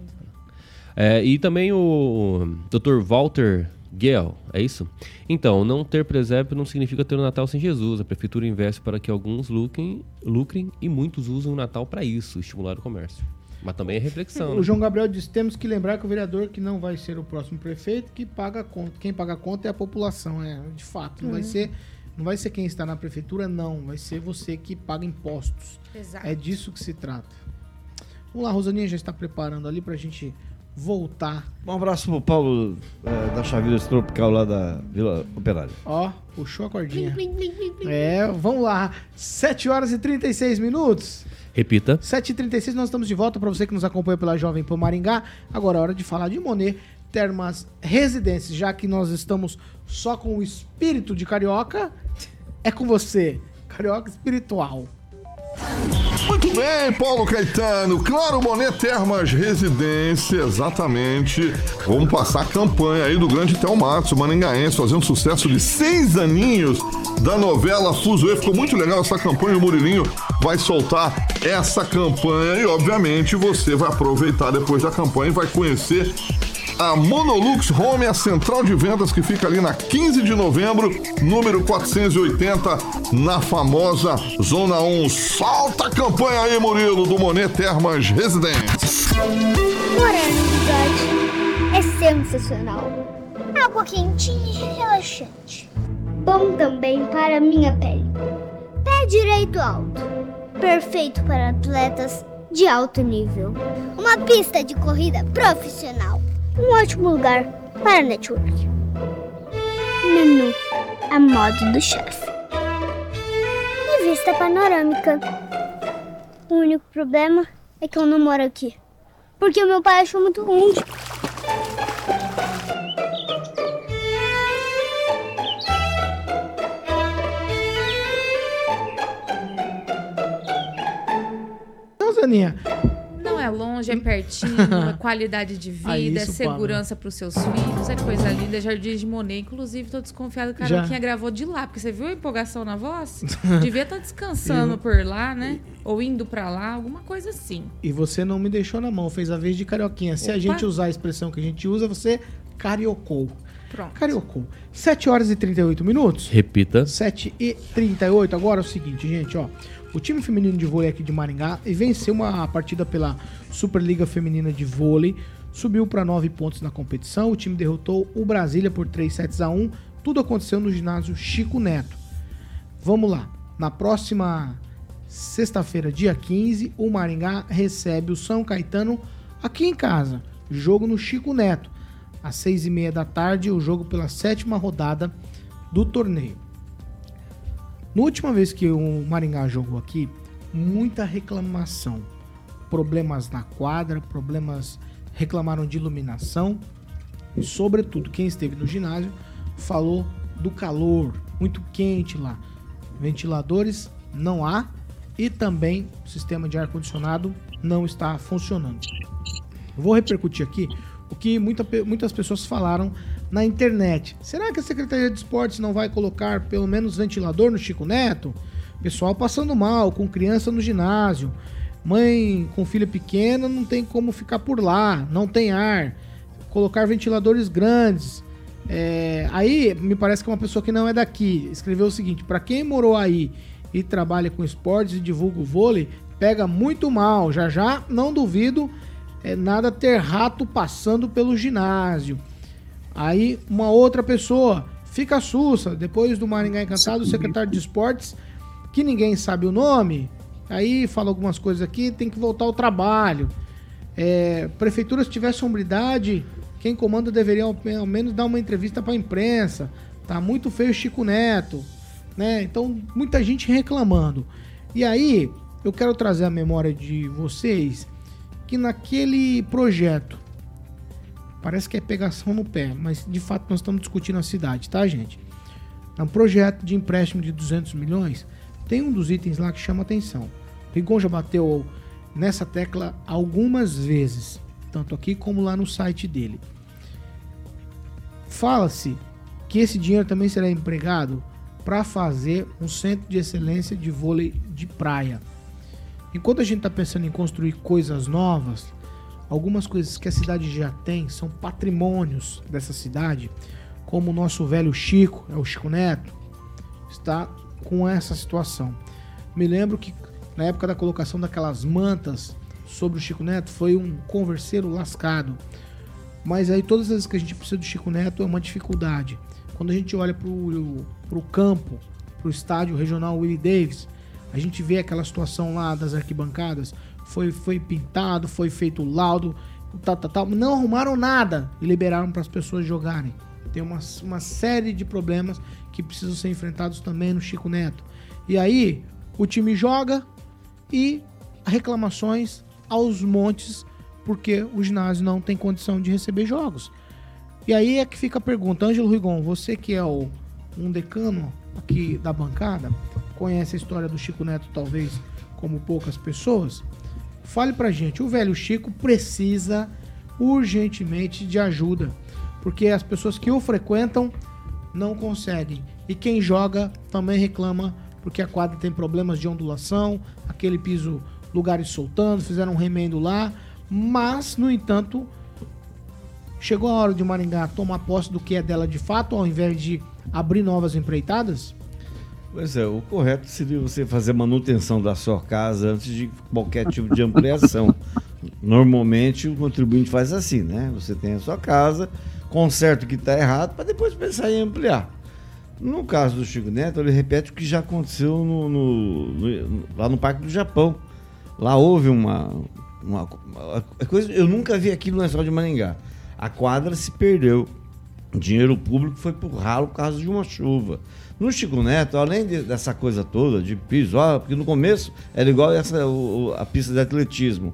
É, e também o Dr. Walter Gale, é isso? Então, não ter presépio não significa ter o Natal sem Jesus. A prefeitura investe para que alguns lucrem, lucrem e muitos usem o Natal para isso, estimular o comércio. Mas também é reflexão. O né? João Gabriel disse: temos que lembrar que o vereador que não vai ser o próximo prefeito, que paga a conta. Quem paga a conta é a população, é, de fato. Não vai ser. Não vai ser quem está na prefeitura, não. Vai ser você que paga impostos. Exato. É disso que se trata. Vamos lá, Rosaninha já está preparando ali pra gente voltar. Um abraço pro Paulo eh, da Chaveira Tropical lá da Vila Operária. Ó, puxou a cordinha. É, vamos lá. 7 horas e 36 minutos. Repita. 7h36, nós estamos de volta para você que nos acompanha pela Jovem Pan Maringá. Agora é hora de falar de Monet Termas Residências, já que nós estamos só com o espírito de carioca. É com você, carioca espiritual. Muito bem, Paulo Caetano. Claro, Monet Termas Residência, exatamente. Vamos passar a campanha aí do grande Thelmatsu, maningaense, fazendo sucesso de seis aninhos da novela Fuzuê. Ficou muito legal essa campanha. O Murilinho vai soltar essa campanha e, obviamente, você vai aproveitar depois da campanha e vai conhecer a Monolux Home, a central de vendas que fica ali na 15 de novembro, número 480, na famosa Zona 1. Solta a campanha aí, Murilo, do Monet Termas no bigode é sensacional. Água quentinha e relaxante. Bom também para minha pele. Pé direito alto. Perfeito para atletas de alto nível. Uma pista de corrida profissional. Um ótimo lugar para network. Menu. A moda do chefe. E vista panorâmica. O único problema é que eu não moro aqui. Porque o meu pai achou muito longe. Zaninha, é longe, é pertinho, é qualidade de vida, é segurança para os seus filhos, é coisa linda. Jardim de Monet, inclusive, tô desconfiado que a Já. Carolquinha gravou de lá, porque você viu a empolgação na voz? Devia estar descansando por lá, né? Ou indo para lá, alguma coisa assim. e você não me deixou na mão, fez a vez de carioquinha. Se a Opa. gente usar a expressão que a gente usa, você cariocou. Pronto. Cariocou. 7 horas e 38 minutos. Repita. 7 e 38. Agora é o seguinte, gente, ó. O time feminino de vôlei aqui de Maringá venceu uma partida pela Superliga Feminina de Vôlei subiu para 9 pontos na competição. O time derrotou o Brasília por 3 sets a 1. Tudo aconteceu no ginásio Chico Neto. Vamos lá. Na próxima sexta-feira, dia 15, o Maringá recebe o São Caetano aqui em casa. Jogo no Chico Neto. Às seis e meia da tarde, o jogo pela sétima rodada do torneio. Na última vez que o Maringá jogou aqui, muita reclamação. Problemas na quadra, problemas reclamaram de iluminação e, sobretudo, quem esteve no ginásio falou do calor, muito quente lá. Ventiladores não há e também o sistema de ar condicionado não está funcionando. Vou repercutir aqui o que muita, muitas pessoas falaram na internet. Será que a Secretaria de Esportes não vai colocar pelo menos ventilador no Chico Neto? Pessoal passando mal, com criança no ginásio, mãe com filha pequena não tem como ficar por lá, não tem ar. Colocar ventiladores grandes. É, aí me parece que uma pessoa que não é daqui escreveu o seguinte: para quem morou aí e trabalha com esportes e divulga o vôlei, pega muito mal. Já já não duvido é, nada ter rato passando pelo ginásio. Aí uma outra pessoa fica sussa, depois do Maringá Encantado, o secretário de esportes, que ninguém sabe o nome, aí fala algumas coisas aqui, tem que voltar ao trabalho. É, prefeitura, se tiver sombridade, quem comanda deveria ao, menos dar uma entrevista para a imprensa. Tá muito feio o Chico Neto, né? Então, muita gente reclamando. E aí, eu quero trazer a memória de vocês que naquele projeto Parece que é pegação no pé, mas de fato nós estamos discutindo a cidade, tá, gente? É um projeto de empréstimo de 200 milhões. Tem um dos itens lá que chama atenção. Rigon já bateu nessa tecla algumas vezes, tanto aqui como lá no site dele. Fala-se que esse dinheiro também será empregado para fazer um centro de excelência de vôlei de praia. Enquanto a gente está pensando em construir coisas novas, Algumas coisas que a cidade já tem são patrimônios dessa cidade, como o nosso velho Chico, é o Chico Neto, está com essa situação. Me lembro que na época da colocação daquelas mantas sobre o Chico Neto foi um converseiro lascado. Mas aí todas as vezes que a gente precisa do Chico Neto é uma dificuldade. Quando a gente olha para o campo, para o estádio regional Willie Davis, a gente vê aquela situação lá das arquibancadas foi, foi pintado, foi feito laudo, tal, tal, tal. Não arrumaram nada e liberaram para as pessoas jogarem. Tem uma, uma série de problemas que precisam ser enfrentados também no Chico Neto. E aí, o time joga e reclamações aos montes porque o ginásio não tem condição de receber jogos. E aí é que fica a pergunta, Ângelo Rigon, você que é o, um decano aqui da bancada, conhece a história do Chico Neto talvez como poucas pessoas, Fale pra gente, o velho Chico precisa urgentemente de ajuda, porque as pessoas que o frequentam não conseguem. E quem joga também reclama porque a quadra tem problemas de ondulação, aquele piso lugares soltando, fizeram um remendo lá, mas no entanto, chegou a hora de Maringá tomar posse do que é dela de fato, ao invés de abrir novas empreitadas? Pois é, o correto seria você fazer manutenção da sua casa antes de qualquer tipo de ampliação. Normalmente o contribuinte faz assim, né? Você tem a sua casa, conserta o que está errado para depois pensar em ampliar. No caso do Chico Neto, ele repete o que já aconteceu no, no, no, lá no Parque do Japão. Lá houve uma, uma, uma, coisa. Eu nunca vi aquilo na história de Maringá. A quadra se perdeu. O dinheiro público foi pro ralo por causa de uma chuva. No Chico Neto, além de, dessa coisa toda de piso, ó, porque no começo era igual essa, o, a pista de atletismo.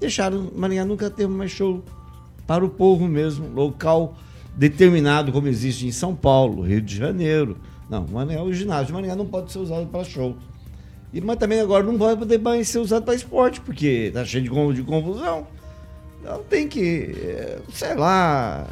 Deixaram Maringá nunca teve mais show para o povo mesmo, local determinado como existe em São Paulo, Rio de Janeiro. Não, Maringá, o ginásio de Maringá não pode ser usado para show. E, mas também agora não pode poder mais ser usado para esporte, porque tá cheio de, de confusão. Então tem que, eh, sei lá.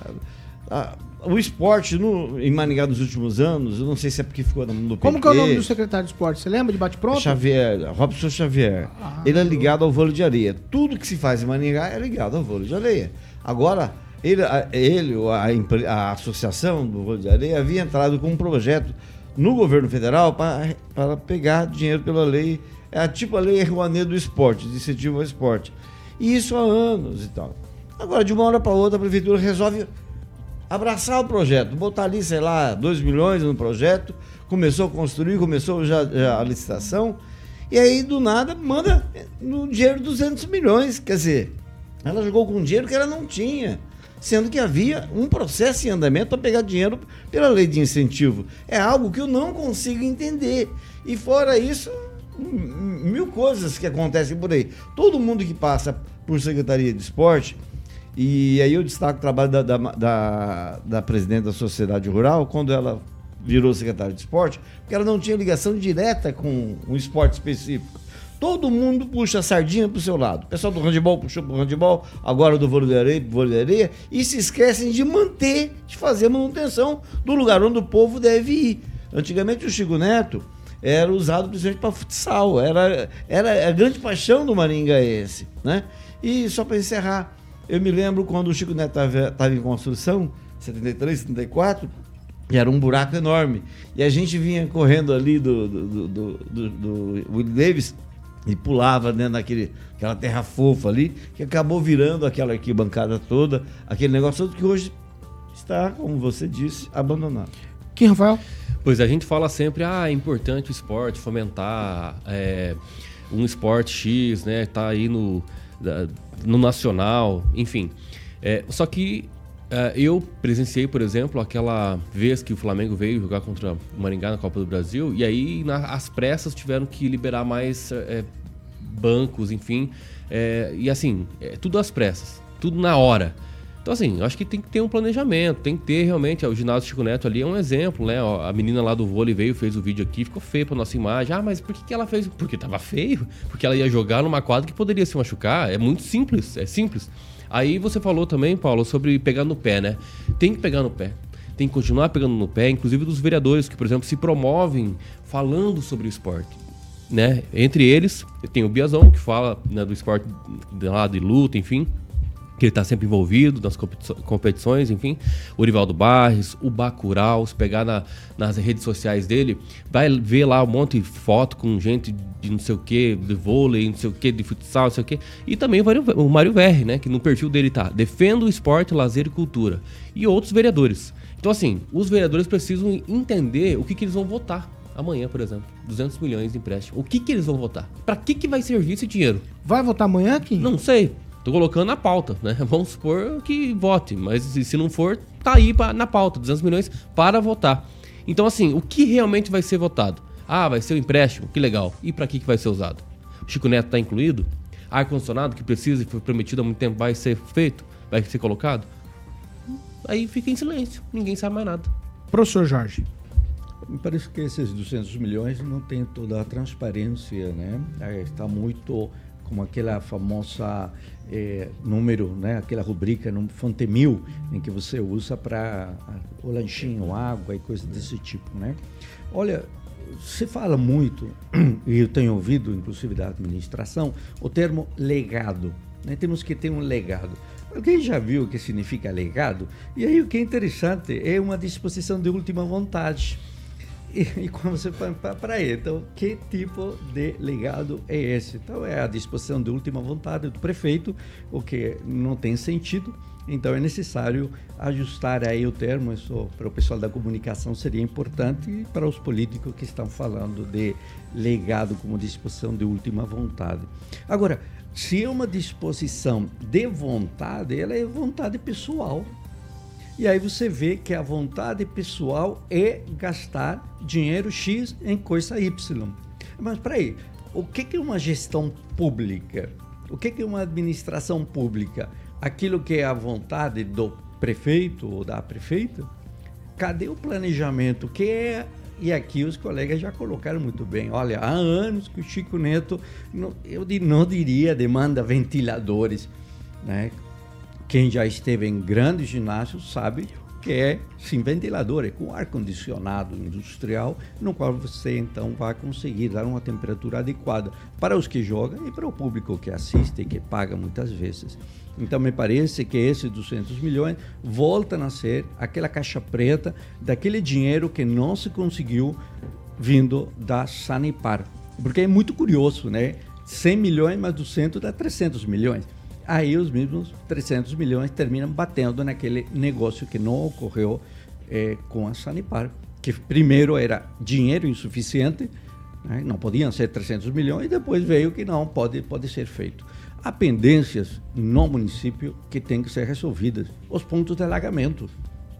A, o esporte no, em Maringá nos últimos anos, eu não sei se é porque ficou no PT. Como que é o nome do secretário de esporte? Você lembra de bate-pronto? Xavier, Robson Xavier. Ah, ele é ligado ao vôlei de areia. Tudo que se faz em Maringá é ligado ao vôlei de areia. Agora, ele, ele a, a associação do vôlei de areia havia entrado com um projeto no governo federal para, para pegar dinheiro pela lei, é tipo a lei Rouanet do esporte, de incentivo ao esporte. E isso há anos e tal. Agora, de uma hora para outra, a prefeitura resolve abraçar o projeto, botar ali, sei lá, 2 milhões no projeto, começou a construir, começou já, já a licitação, e aí do nada manda no dinheiro 200 milhões. Quer dizer, ela jogou com dinheiro que ela não tinha, sendo que havia um processo em andamento para pegar dinheiro pela lei de incentivo. É algo que eu não consigo entender. E fora isso, mil coisas que acontecem por aí. Todo mundo que passa por Secretaria de Esporte, e aí eu destaco o trabalho da, da, da, da presidente da Sociedade Rural, quando ela virou secretária de esporte, porque ela não tinha ligação direta com um esporte específico. Todo mundo puxa a sardinha para o seu lado. O pessoal do handebol puxou para o handebol, agora do vôlei areia, vôlei e se esquecem de manter, de fazer manutenção do lugar onde o povo deve ir. Antigamente o Chico Neto era usado principalmente para futsal, era, era a grande paixão do Maringaense, né? E só para encerrar, eu me lembro quando o Chico Neto estava em construção, 73, 74, e era um buraco enorme. E a gente vinha correndo ali do, do, do, do, do Will Davis e pulava dentro daquele, aquela terra fofa ali, que acabou virando aquela arquibancada toda, aquele negócio todo que hoje está, como você disse, abandonado. Quem, Rafael? Pois a gente fala sempre, ah, é importante o esporte, fomentar é, um esporte X, né? Tá aí no, no nacional, enfim. É, só que Uh, eu presenciei, por exemplo, aquela vez que o Flamengo veio jogar contra o Maringá na Copa do Brasil, e aí na, as pressas tiveram que liberar mais é, bancos, enfim. É, e assim, é, tudo às pressas, tudo na hora. Então, assim, acho que tem que ter um planejamento, tem que ter realmente. O ginásio Chico Neto ali é um exemplo, né? A menina lá do vôlei veio, fez o vídeo aqui, ficou feio pra nossa imagem. Ah, mas por que, que ela fez? Porque tava feio. Porque ela ia jogar numa quadra que poderia se machucar. É muito simples, é simples. Aí você falou também, Paulo, sobre pegar no pé, né? Tem que pegar no pé. Tem que continuar pegando no pé, inclusive dos vereadores que, por exemplo, se promovem falando sobre o esporte. Né? Entre eles, tem o Biazão, que fala né, do esporte de lado de luta, enfim que ele está sempre envolvido nas competições, enfim. O Rivaldo Barres, o Bacurau, se pegar na, nas redes sociais dele, vai ver lá um monte de foto com gente de não sei o que, de vôlei, não sei o que, de futsal, não sei o que. E também o Mário Verri, né? Que no perfil dele tá defenda o esporte, lazer e cultura. E outros vereadores. Então, assim, os vereadores precisam entender o que, que eles vão votar amanhã, por exemplo. 200 milhões de empréstimo. O que, que eles vão votar? Para que, que vai servir esse dinheiro? Vai votar amanhã aqui? Não sei. Tô colocando na pauta, né? Vamos supor que vote, mas se não for, tá aí pra, na pauta, 200 milhões para votar. Então, assim, o que realmente vai ser votado? Ah, vai ser o empréstimo, que legal. E para que, que vai ser usado? O Chico Neto tá incluído? Ar-condicionado que precisa e foi prometido há muito tempo vai ser feito? Vai ser colocado? Aí fica em silêncio, ninguém sabe mais nada. Professor Jorge. Me parece que esses 200 milhões não tem toda a transparência, né? Está muito como aquela famosa é, número, né, aquela rubrica no Fonte Mil, em que você usa para o lanchinho, água e coisas desse tipo, né? Olha, se fala muito, e eu tenho ouvido, inclusive da administração, o termo legado. Né? Temos que ter um legado. Alguém já viu o que significa legado? E aí o que é interessante é uma disposição de última vontade. E, e quando você para aí, então, que tipo de legado é esse? Então, é a disposição de última vontade do prefeito, o que não tem sentido. Então, é necessário ajustar aí o termo. Isso para o pessoal da comunicação seria importante e para os políticos que estão falando de legado como disposição de última vontade. Agora, se é uma disposição de vontade, ela é vontade pessoal. E aí você vê que a vontade pessoal é gastar dinheiro X em coisa Y. Mas para aí, o que é uma gestão pública? O que é uma administração pública? Aquilo que é a vontade do prefeito ou da prefeita? Cadê o planejamento? Que é e aqui os colegas já colocaram muito bem. Olha, há anos que o Chico Neto, eu não diria demanda ventiladores, né? Quem já esteve em grandes ginásios sabe que é sim ventilador, é com ar condicionado industrial, no qual você então vai conseguir dar uma temperatura adequada para os que jogam e para o público que assiste e que paga muitas vezes. Então me parece que esses 200 milhões voltam a ser aquela caixa preta daquele dinheiro que não se conseguiu vindo da Sanipar. Porque é muito curioso, né? 100 milhões mais 200 dá 300 milhões aí os mesmos 300 milhões terminam batendo naquele negócio que não ocorreu é, com a Sanipar, que primeiro era dinheiro insuficiente, né? não podiam ser 300 milhões, e depois veio que não, pode, pode ser feito. Há pendências no município que têm que ser resolvidas. Os pontos de alagamento.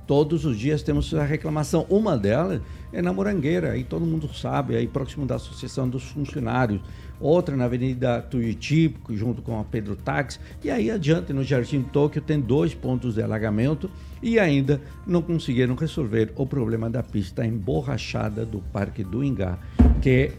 Todos os dias temos a reclamação. Uma delas é na Morangueira, aí todo mundo sabe, aí próximo da Associação dos Funcionários. Outra na Avenida Tuiuti, junto com a Pedro Táxi. E aí adiante, no Jardim Tóquio, tem dois pontos de alagamento e ainda não conseguiram resolver o problema da pista emborrachada do Parque do Ingá, que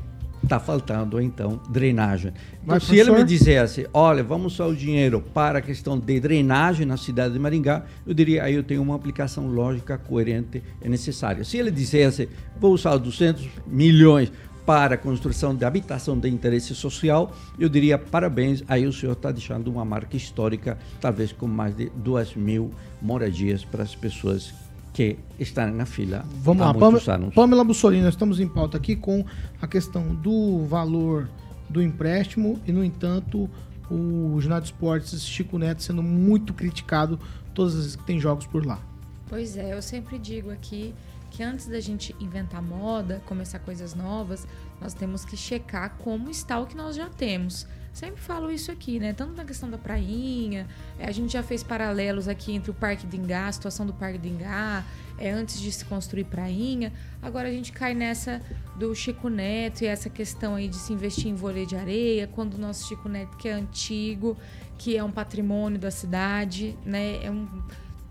está faltando então drenagem. Então, se ele me dissesse, olha, vamos usar o dinheiro para a questão de drenagem na cidade de Maringá, eu diria, aí eu tenho uma aplicação lógica coerente e necessária. Se ele dissesse, vou usar 200 milhões para a construção de habitação de interesse social, eu diria parabéns, aí o senhor está deixando uma marca histórica, talvez com mais de 2 mil moradias para as pessoas que estão na fila Vamos há lá, muitos Pamela, anos. Pamela Bussolini, nós estamos em pauta aqui com a questão do valor do empréstimo e, no entanto, o Ginásio de Esportes Chico Neto sendo muito criticado todas as vezes que tem jogos por lá. Pois é, eu sempre digo aqui que antes da gente inventar moda, começar coisas novas, nós temos que checar como está o que nós já temos. Sempre falo isso aqui, né? Tanto na questão da prainha, é, a gente já fez paralelos aqui entre o Parque de Ingá, a situação do Parque de Ingá, é, antes de se construir prainha. Agora a gente cai nessa do Chico Neto e essa questão aí de se investir em vôlei de areia, quando o nosso Chico Neto, que é antigo, que é um patrimônio da cidade, né? É um,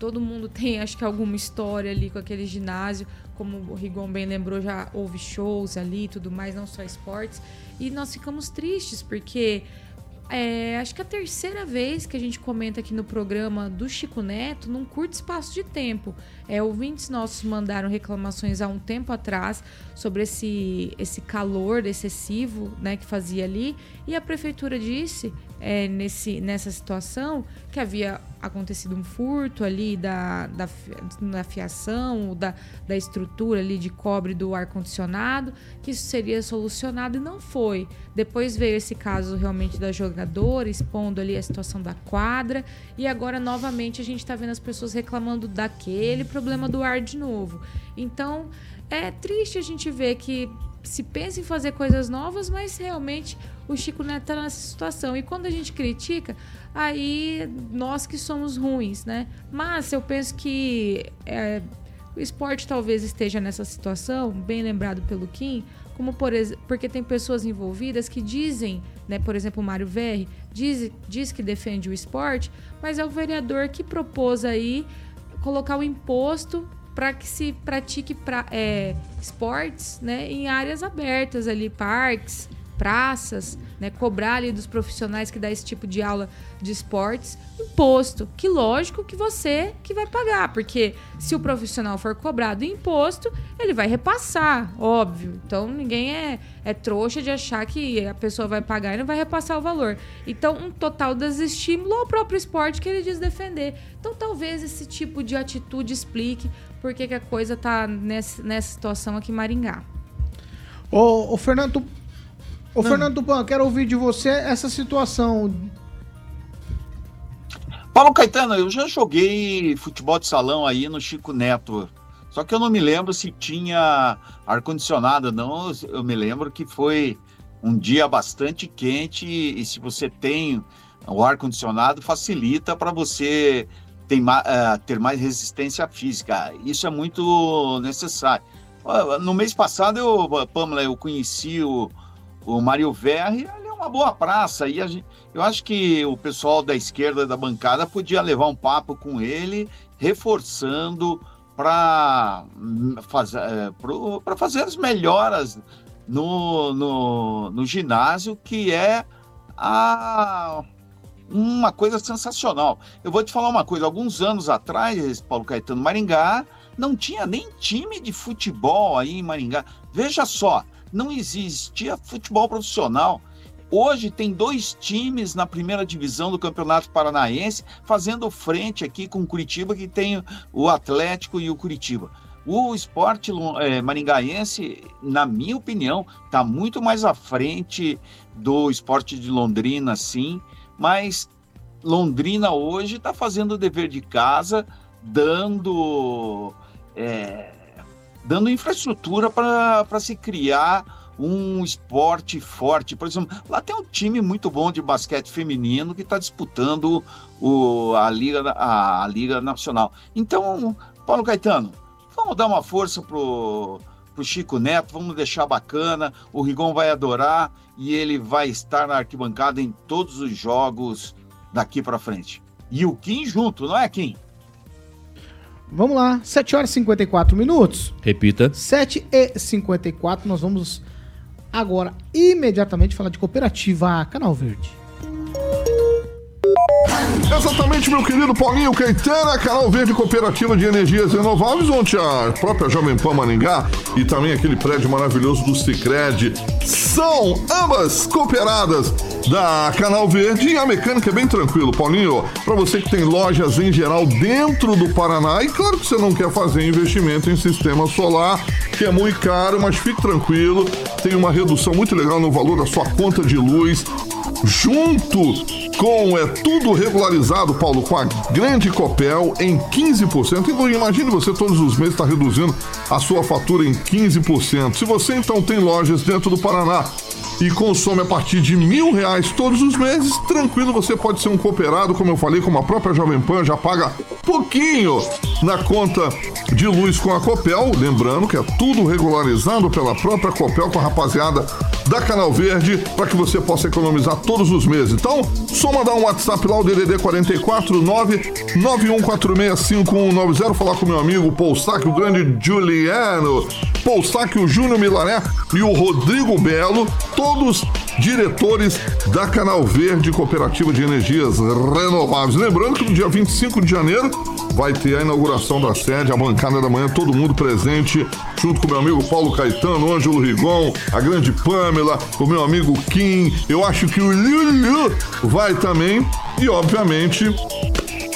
todo mundo tem, acho que, alguma história ali com aquele ginásio. Como o Rigon bem lembrou, já houve shows ali e tudo mais, não só esportes. E nós ficamos tristes, porque é, acho que é a terceira vez que a gente comenta aqui no programa do Chico Neto num curto espaço de tempo. É, ouvintes nossos mandaram reclamações há um tempo atrás sobre esse, esse calor excessivo né, que fazia ali. E a prefeitura disse, é, nesse, nessa situação, que havia acontecido um furto ali da, da, da fiação, da, da estrutura ali de cobre do ar-condicionado, que isso seria solucionado e não foi. Depois veio esse caso realmente da jogadora, expondo ali a situação da quadra, e agora novamente a gente está vendo as pessoas reclamando daquele problema do ar de novo. Então é triste a gente ver que se pensa em fazer coisas novas, mas realmente o Chico Neto está nessa situação. E quando a gente critica, aí nós que somos ruins, né? Mas eu penso que é, o esporte talvez esteja nessa situação, bem lembrado pelo Kim, como por porque tem pessoas envolvidas que dizem, né, por exemplo, o Mário Verri, diz, diz que defende o esporte, mas é o vereador que propôs aí colocar o imposto para que se pratique pra, é, esportes né, em áreas abertas ali, parques, praças, né, cobrar ali dos profissionais que dá esse tipo de aula de esportes imposto. Que lógico que você que vai pagar, porque se o profissional for cobrado imposto, ele vai repassar, óbvio. Então ninguém é, é trouxa de achar que a pessoa vai pagar e não vai repassar o valor. Então, um total desestímulo ao próprio esporte que ele diz defender. Então, talvez esse tipo de atitude explique por que, que a coisa tá nessa, nessa situação aqui em Maringá. Ô, ô Fernando, ô Fernando Tupan, quero ouvir de você essa situação. Paulo Caetano, eu já joguei futebol de salão aí no Chico Neto. Só que eu não me lembro se tinha ar-condicionado, não. Eu me lembro que foi um dia bastante quente e se você tem o ar-condicionado, facilita para você ter, uh, ter mais resistência física. Isso é muito necessário. No mês passado, eu, Pamela, eu conheci o, o Mário Verri, ele é uma boa praça. E gente, eu acho que o pessoal da esquerda da bancada podia levar um papo com ele, reforçando para fazer, é, fazer as melhoras no, no, no ginásio, que é a, uma coisa sensacional. Eu vou te falar uma coisa: alguns anos atrás, Paulo Caetano Maringá não tinha nem time de futebol aí em Maringá. Veja só, não existia futebol profissional. Hoje tem dois times na primeira divisão do Campeonato Paranaense fazendo frente aqui com o Curitiba, que tem o Atlético e o Curitiba. O esporte é, maringaense, na minha opinião, está muito mais à frente do esporte de Londrina, sim, mas Londrina hoje está fazendo o dever de casa, dando, é, dando infraestrutura para se criar um esporte forte. Por exemplo, lá tem um time muito bom de basquete feminino que está disputando o, a, Liga, a, a Liga Nacional. Então, Paulo Caetano, vamos dar uma força pro pro Chico Neto, vamos deixar bacana, o Rigon vai adorar e ele vai estar na arquibancada em todos os jogos daqui para frente. E o Kim junto, não é, Kim? Vamos lá, 7 horas e 54 minutos. Repita. 7 e 54, nós vamos agora imediatamente falar de cooperativa Canal Verde. Exatamente, meu querido Paulinho Caetano, Canal Verde Cooperativa de Energias Renováveis, onde a própria Jovem Pan Maringá e também aquele prédio maravilhoso do Cicred são ambas cooperadas da Canal Verde e a mecânica é bem tranquilo, Paulinho. Para você que tem lojas em geral dentro do Paraná e claro que você não quer fazer investimento em sistema solar, que é muito caro, mas fique tranquilo, tem uma redução muito legal no valor da sua conta de luz junto com é tudo regularizado, Paulo, com a grande Copel em 15%. Então imagine você todos os meses está reduzindo a sua fatura em 15%. Se você então tem lojas dentro do Paraná e consome a partir de mil reais todos os meses, tranquilo, você pode ser um cooperado, como eu falei, como a própria Jovem Pan já paga pouquinho na conta de luz com a Copel. Lembrando que é tudo regularizado pela própria Copel com a rapaziada da Canal Verde para que você possa economizar todos os meses. Então, só mandar um WhatsApp lá, o DDD 44 991465190, falar com meu amigo Paul Sack, o grande Juliano, Paul Sack, o Júnior Milané e o Rodrigo Belo, todos diretores da Canal Verde Cooperativa de Energias Renováveis. Lembrando que no dia 25 de janeiro vai ter a inauguração da sede, a bancada da manhã, todo mundo presente, junto com meu amigo Paulo Caetano, Ângelo Rigon, a grande Pamela, o meu amigo Kim. Eu acho que o Lulu vai também. E, obviamente,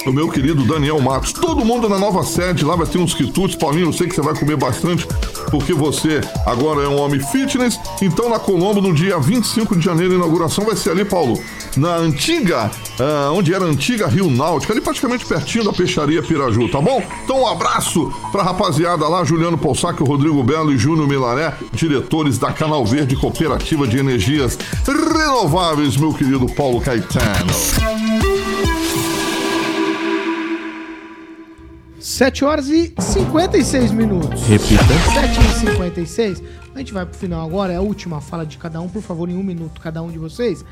o meu querido Daniel Matos. Todo mundo na nova sede, lá vai ter uns quitutes. Paulinho, eu sei que você vai comer bastante, porque você agora é um homem fitness. Então, na Colombo, no dia 25 de janeiro, a inauguração vai ser ali, Paulo, na antiga, ah, onde era a antiga Rio Náutica, ali praticamente pertinho da Peixaria Piraju, tá bom? Então, um abraço pra rapaziada lá, Juliano Poussac, Rodrigo Belo e Júnior Milaré, diretores da Canal Verde Cooperativa de Energias Renováveis, meu querido Paulo Caetano. 7 horas e 56 minutos. Repita. 7 e 56. A gente vai pro final agora, é a última fala de cada um, por favor, em um minuto, cada um de vocês.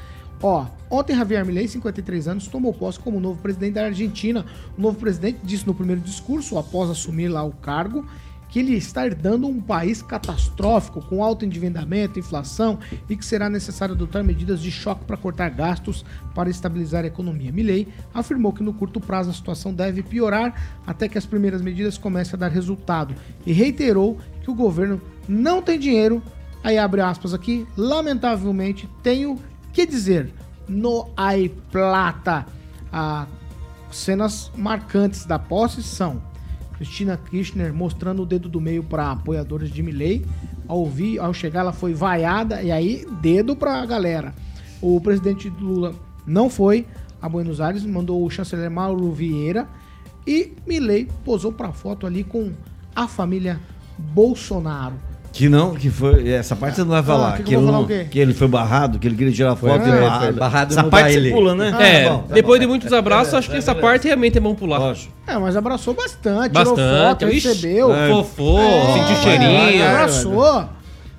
Ó, ontem Javier Milei, 53 anos, tomou posse como novo presidente da Argentina. O novo presidente disse no primeiro discurso, após assumir lá o cargo, que ele está herdando um país catastrófico, com alto endividamento, inflação e que será necessário adotar medidas de choque para cortar gastos para estabilizar a economia. Milley afirmou que no curto prazo a situação deve piorar até que as primeiras medidas comecem a dar resultado e reiterou que o governo não tem dinheiro. Aí abre aspas aqui, lamentavelmente tenho que dizer, no hay plata. Ah, cenas marcantes da posse são Cristina Kirchner mostrando o dedo do meio para apoiadores de Milley. Ao ouvir, ao chegar, ela foi vaiada e aí dedo para a galera. O presidente Lula não foi a Buenos Aires, mandou o chanceler Mauro Vieira e Milley posou para foto ali com a família Bolsonaro. Que não, que foi. Essa parte você não vai falar. Ah, que que ele falar não- que ele foi barrado, que ele queria tirar foto É, e foi barrado. barrado Essa no parte baile. você pula, né? é, Tá bom, tá depois bom. de muitos abraços, acho que essa parte realmente é bom pular. É, mas abraçou bastante, Bastante. tirou foto, Ixi, recebeu. é. Fofou, É, sentiu vai, cheirinho. vai, Abraçou.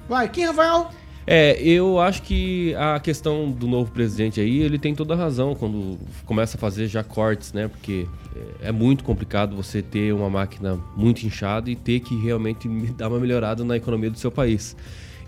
Vai, quem, Rafael? É, eu acho que a questão do novo presidente aí, ele tem toda a razão quando começa a fazer já cortes, né? Porque é é muito complicado você ter uma máquina muito inchada e ter que realmente dar uma melhorada na economia do seu país.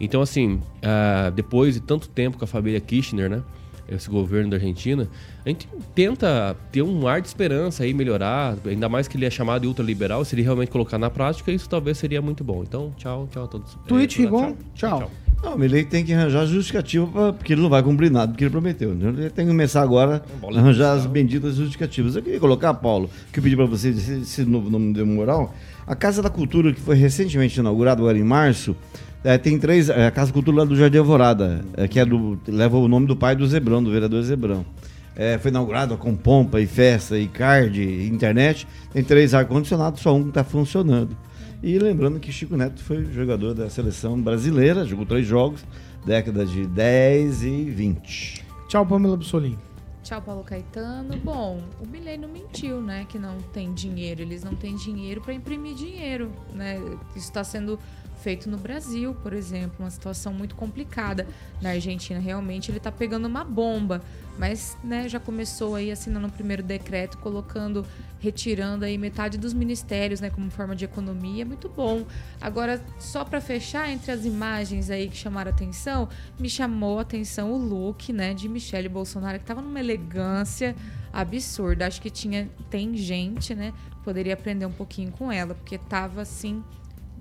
Então, assim, ah, depois de tanto tempo com a família Kirchner, né? Esse governo da Argentina, a gente tenta ter um ar de esperança aí, melhorar, ainda mais que ele é chamado de ultraliberal, se ele realmente colocar na prática, isso talvez seria muito bom. Então, tchau, tchau a todos. Twitch, É, Rigon, tchau. Não, o Milley tem que arranjar justificativa pra, porque ele não vai cumprir nada do que ele prometeu. Então ele tem que começar agora a arranjar as benditas justificativas. Eu queria colocar, Paulo, que eu pedi para você, se, se não, não me deu moral, a Casa da Cultura, que foi recentemente inaugurada agora em março, é, tem três. É, a Casa da Cultura lá do Jardim Alvorada, é, que é do, leva o nome do pai do Zebrão, do vereador Zebrão. é, foi inaugurada com pompa e festa e card, e internet. Tem três ar-condicionados, só um está funcionando. E lembrando que Chico Neto foi jogador da seleção brasileira, jogou três jogos, décadas de 10 e 20. Tchau, Pamela Bussolini. Tchau, Paulo Caetano. Bom, o Milei não mentiu, né? Que não tem dinheiro. Eles não têm dinheiro para imprimir dinheiro, né? Isso está sendo feito no Brasil, por exemplo, uma situação muito complicada. Na Argentina, realmente, ele está pegando uma bomba, mas né, já começou aí assinando o primeiro decreto, colocando, retirando aí metade dos ministérios, né, como forma de economia, muito bom. Agora, só para fechar, entre as imagens aí que chamaram atenção, me chamou a atenção o look, né, de Michele Bolsonaro, que estava numa elegância absurda. Acho que tinha, tem gente, né, poderia aprender um pouquinho com ela, porque tava assim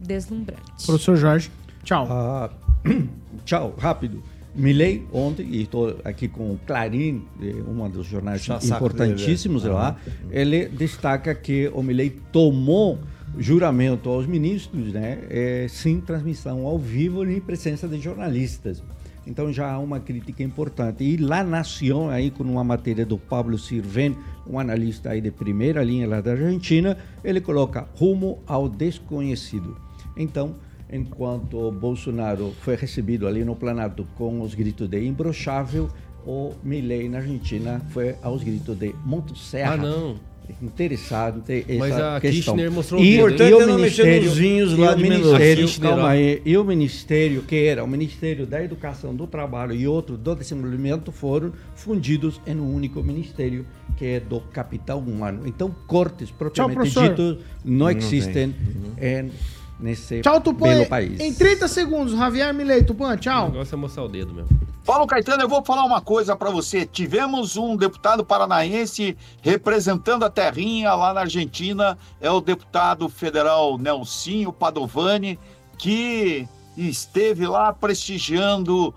deslumbrante. Professor Jorge, tchau. Ah, tchau, rápido. Milley ontem, e estou aqui com o Clarim, um dos jornais Já saco importantíssimos dele, é. lá, ele destaca que o Milley tomou juramento aos ministros, né, é, sem transmissão ao vivo nem presença de jornalistas. Então já há uma crítica importante. E lá Nación, aí com uma matéria do Pablo Sirven, um analista aí de primeira linha lá da Argentina, ele coloca rumo ao desconhecido. Então, enquanto Bolsonaro foi recebido ali no Planalto com os gritos de imbrochável, o Milley na Argentina foi aos gritos de Motosserra. Ah, não. Interessante essa Mas a questão. Kirchner mostrou o e, dedo, e o é não mexer ministério, nos vinhos e lá o de ministério, calma aí, e o ministério que era o Ministério da Educação, do Trabalho e outro do Desenvolvimento foram fundidos em um único ministério que é do capital humano. Então, cortes propriamente ditos não Não existem tem. em, nesse Tchau, Tupã. belo país. Em 30 segundos, Javier Milei, Tupã, O tchau. negócio é mostrar o dedo mesmo. Paulo Caetano, eu vou falar uma coisa para você. Tivemos um deputado paranaense representando a terrinha lá na Argentina, é o deputado federal Nelsinho Padovani, que esteve lá prestigiando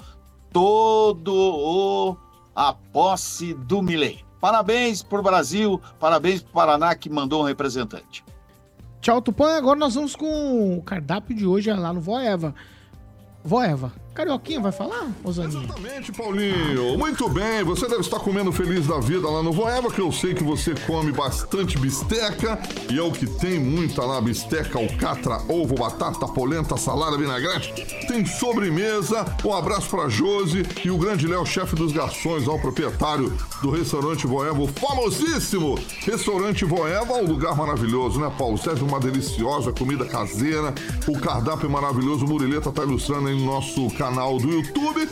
todo o a posse do Milei. Parabéns para o Brasil, parabéns para o Paraná que mandou um representante. Tchau, Tupã. Agora nós vamos com o cardápio de hoje lá no Voeva. Voeva. Carioquinha vai falar, Osaninha? Exatamente, Paulinho. Muito bem, você deve estar comendo feliz da vida lá no Voeva, que eu sei que você come bastante bisteca, e é o que tem muita lá, bisteca, alcatra, ovo, batata, polenta, salada, vinagrete. Tem sobremesa, um abraço pra Josi e o grande Léo, chefe dos garçons, ao proprietário do restaurante Voeva, o famosíssimo restaurante Voeva, um lugar maravilhoso, né, Paulo? Serve uma deliciosa comida caseira, o cardápio é maravilhoso, o Murileta tá ilustrando aí no nosso canal do YouTube,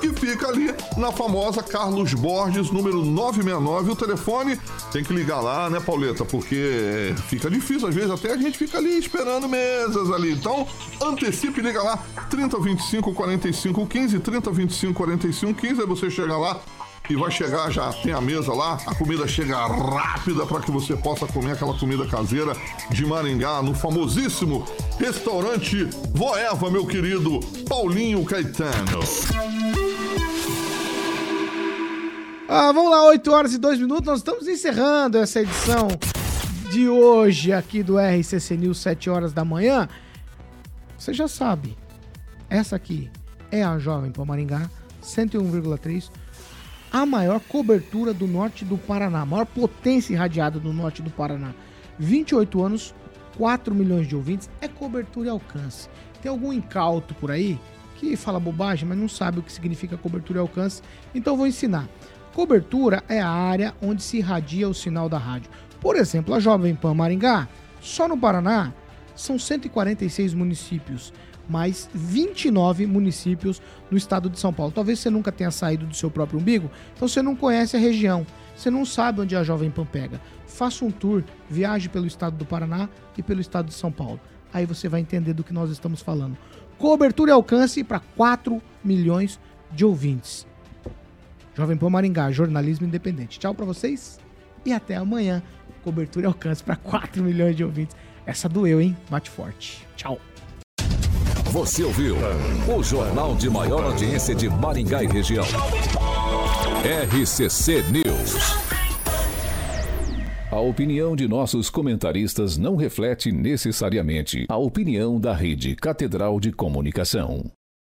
que fica ali na famosa Carlos Borges, número 969. O telefone tem que ligar lá, né, Pauleta? Porque é, fica difícil, às vezes até a gente fica ali esperando mesas ali. Então, antecipe liga lá, 3025 45 15, 3025 45 15, aí você chega lá e vai chegar, já tem a mesa lá, a comida chega rápida para que você possa comer aquela comida caseira de Maringá, no famosíssimo restaurante Voeva, meu querido Paulinho Caetano. Ah, vamos lá, 8 horas e 2 minutos. Nós estamos encerrando essa edição de hoje aqui do RCC News, 7 horas da manhã. Você já sabe, essa aqui é a Jovem Pan Maringá, 101,3, a maior cobertura do norte do Paraná, a maior potência irradiada do norte do Paraná. 28 anos, 4 milhões de ouvintes, é cobertura e alcance. Tem algum incauto por aí que fala bobagem, mas não sabe o que significa cobertura e alcance, então vou ensinar. Cobertura é a área onde se irradia o sinal da rádio. Por exemplo, a Jovem Pan Maringá, só no Paraná, são 146 municípios, mais 29 municípios no estado de São Paulo. Talvez você nunca tenha saído do seu próprio umbigo, então você não conhece a região, você não sabe onde a Jovem Pan pega. Faça um tour, viaje pelo estado do Paraná e pelo estado de São Paulo. Aí você vai entender do que nós estamos falando. Cobertura e alcance para 4 milhões de ouvintes. Jovem Pan Maringá, jornalismo independente. Tchau para vocês e até amanhã. Cobertura e alcance para 4 milhões de ouvintes. Essa doeu, hein? Bate forte. Tchau. Você ouviu o jornal de maior audiência de Maringá e região. RCC News. A opinião de nossos comentaristas não reflete necessariamente a opinião da Rede Catedral de Comunicação.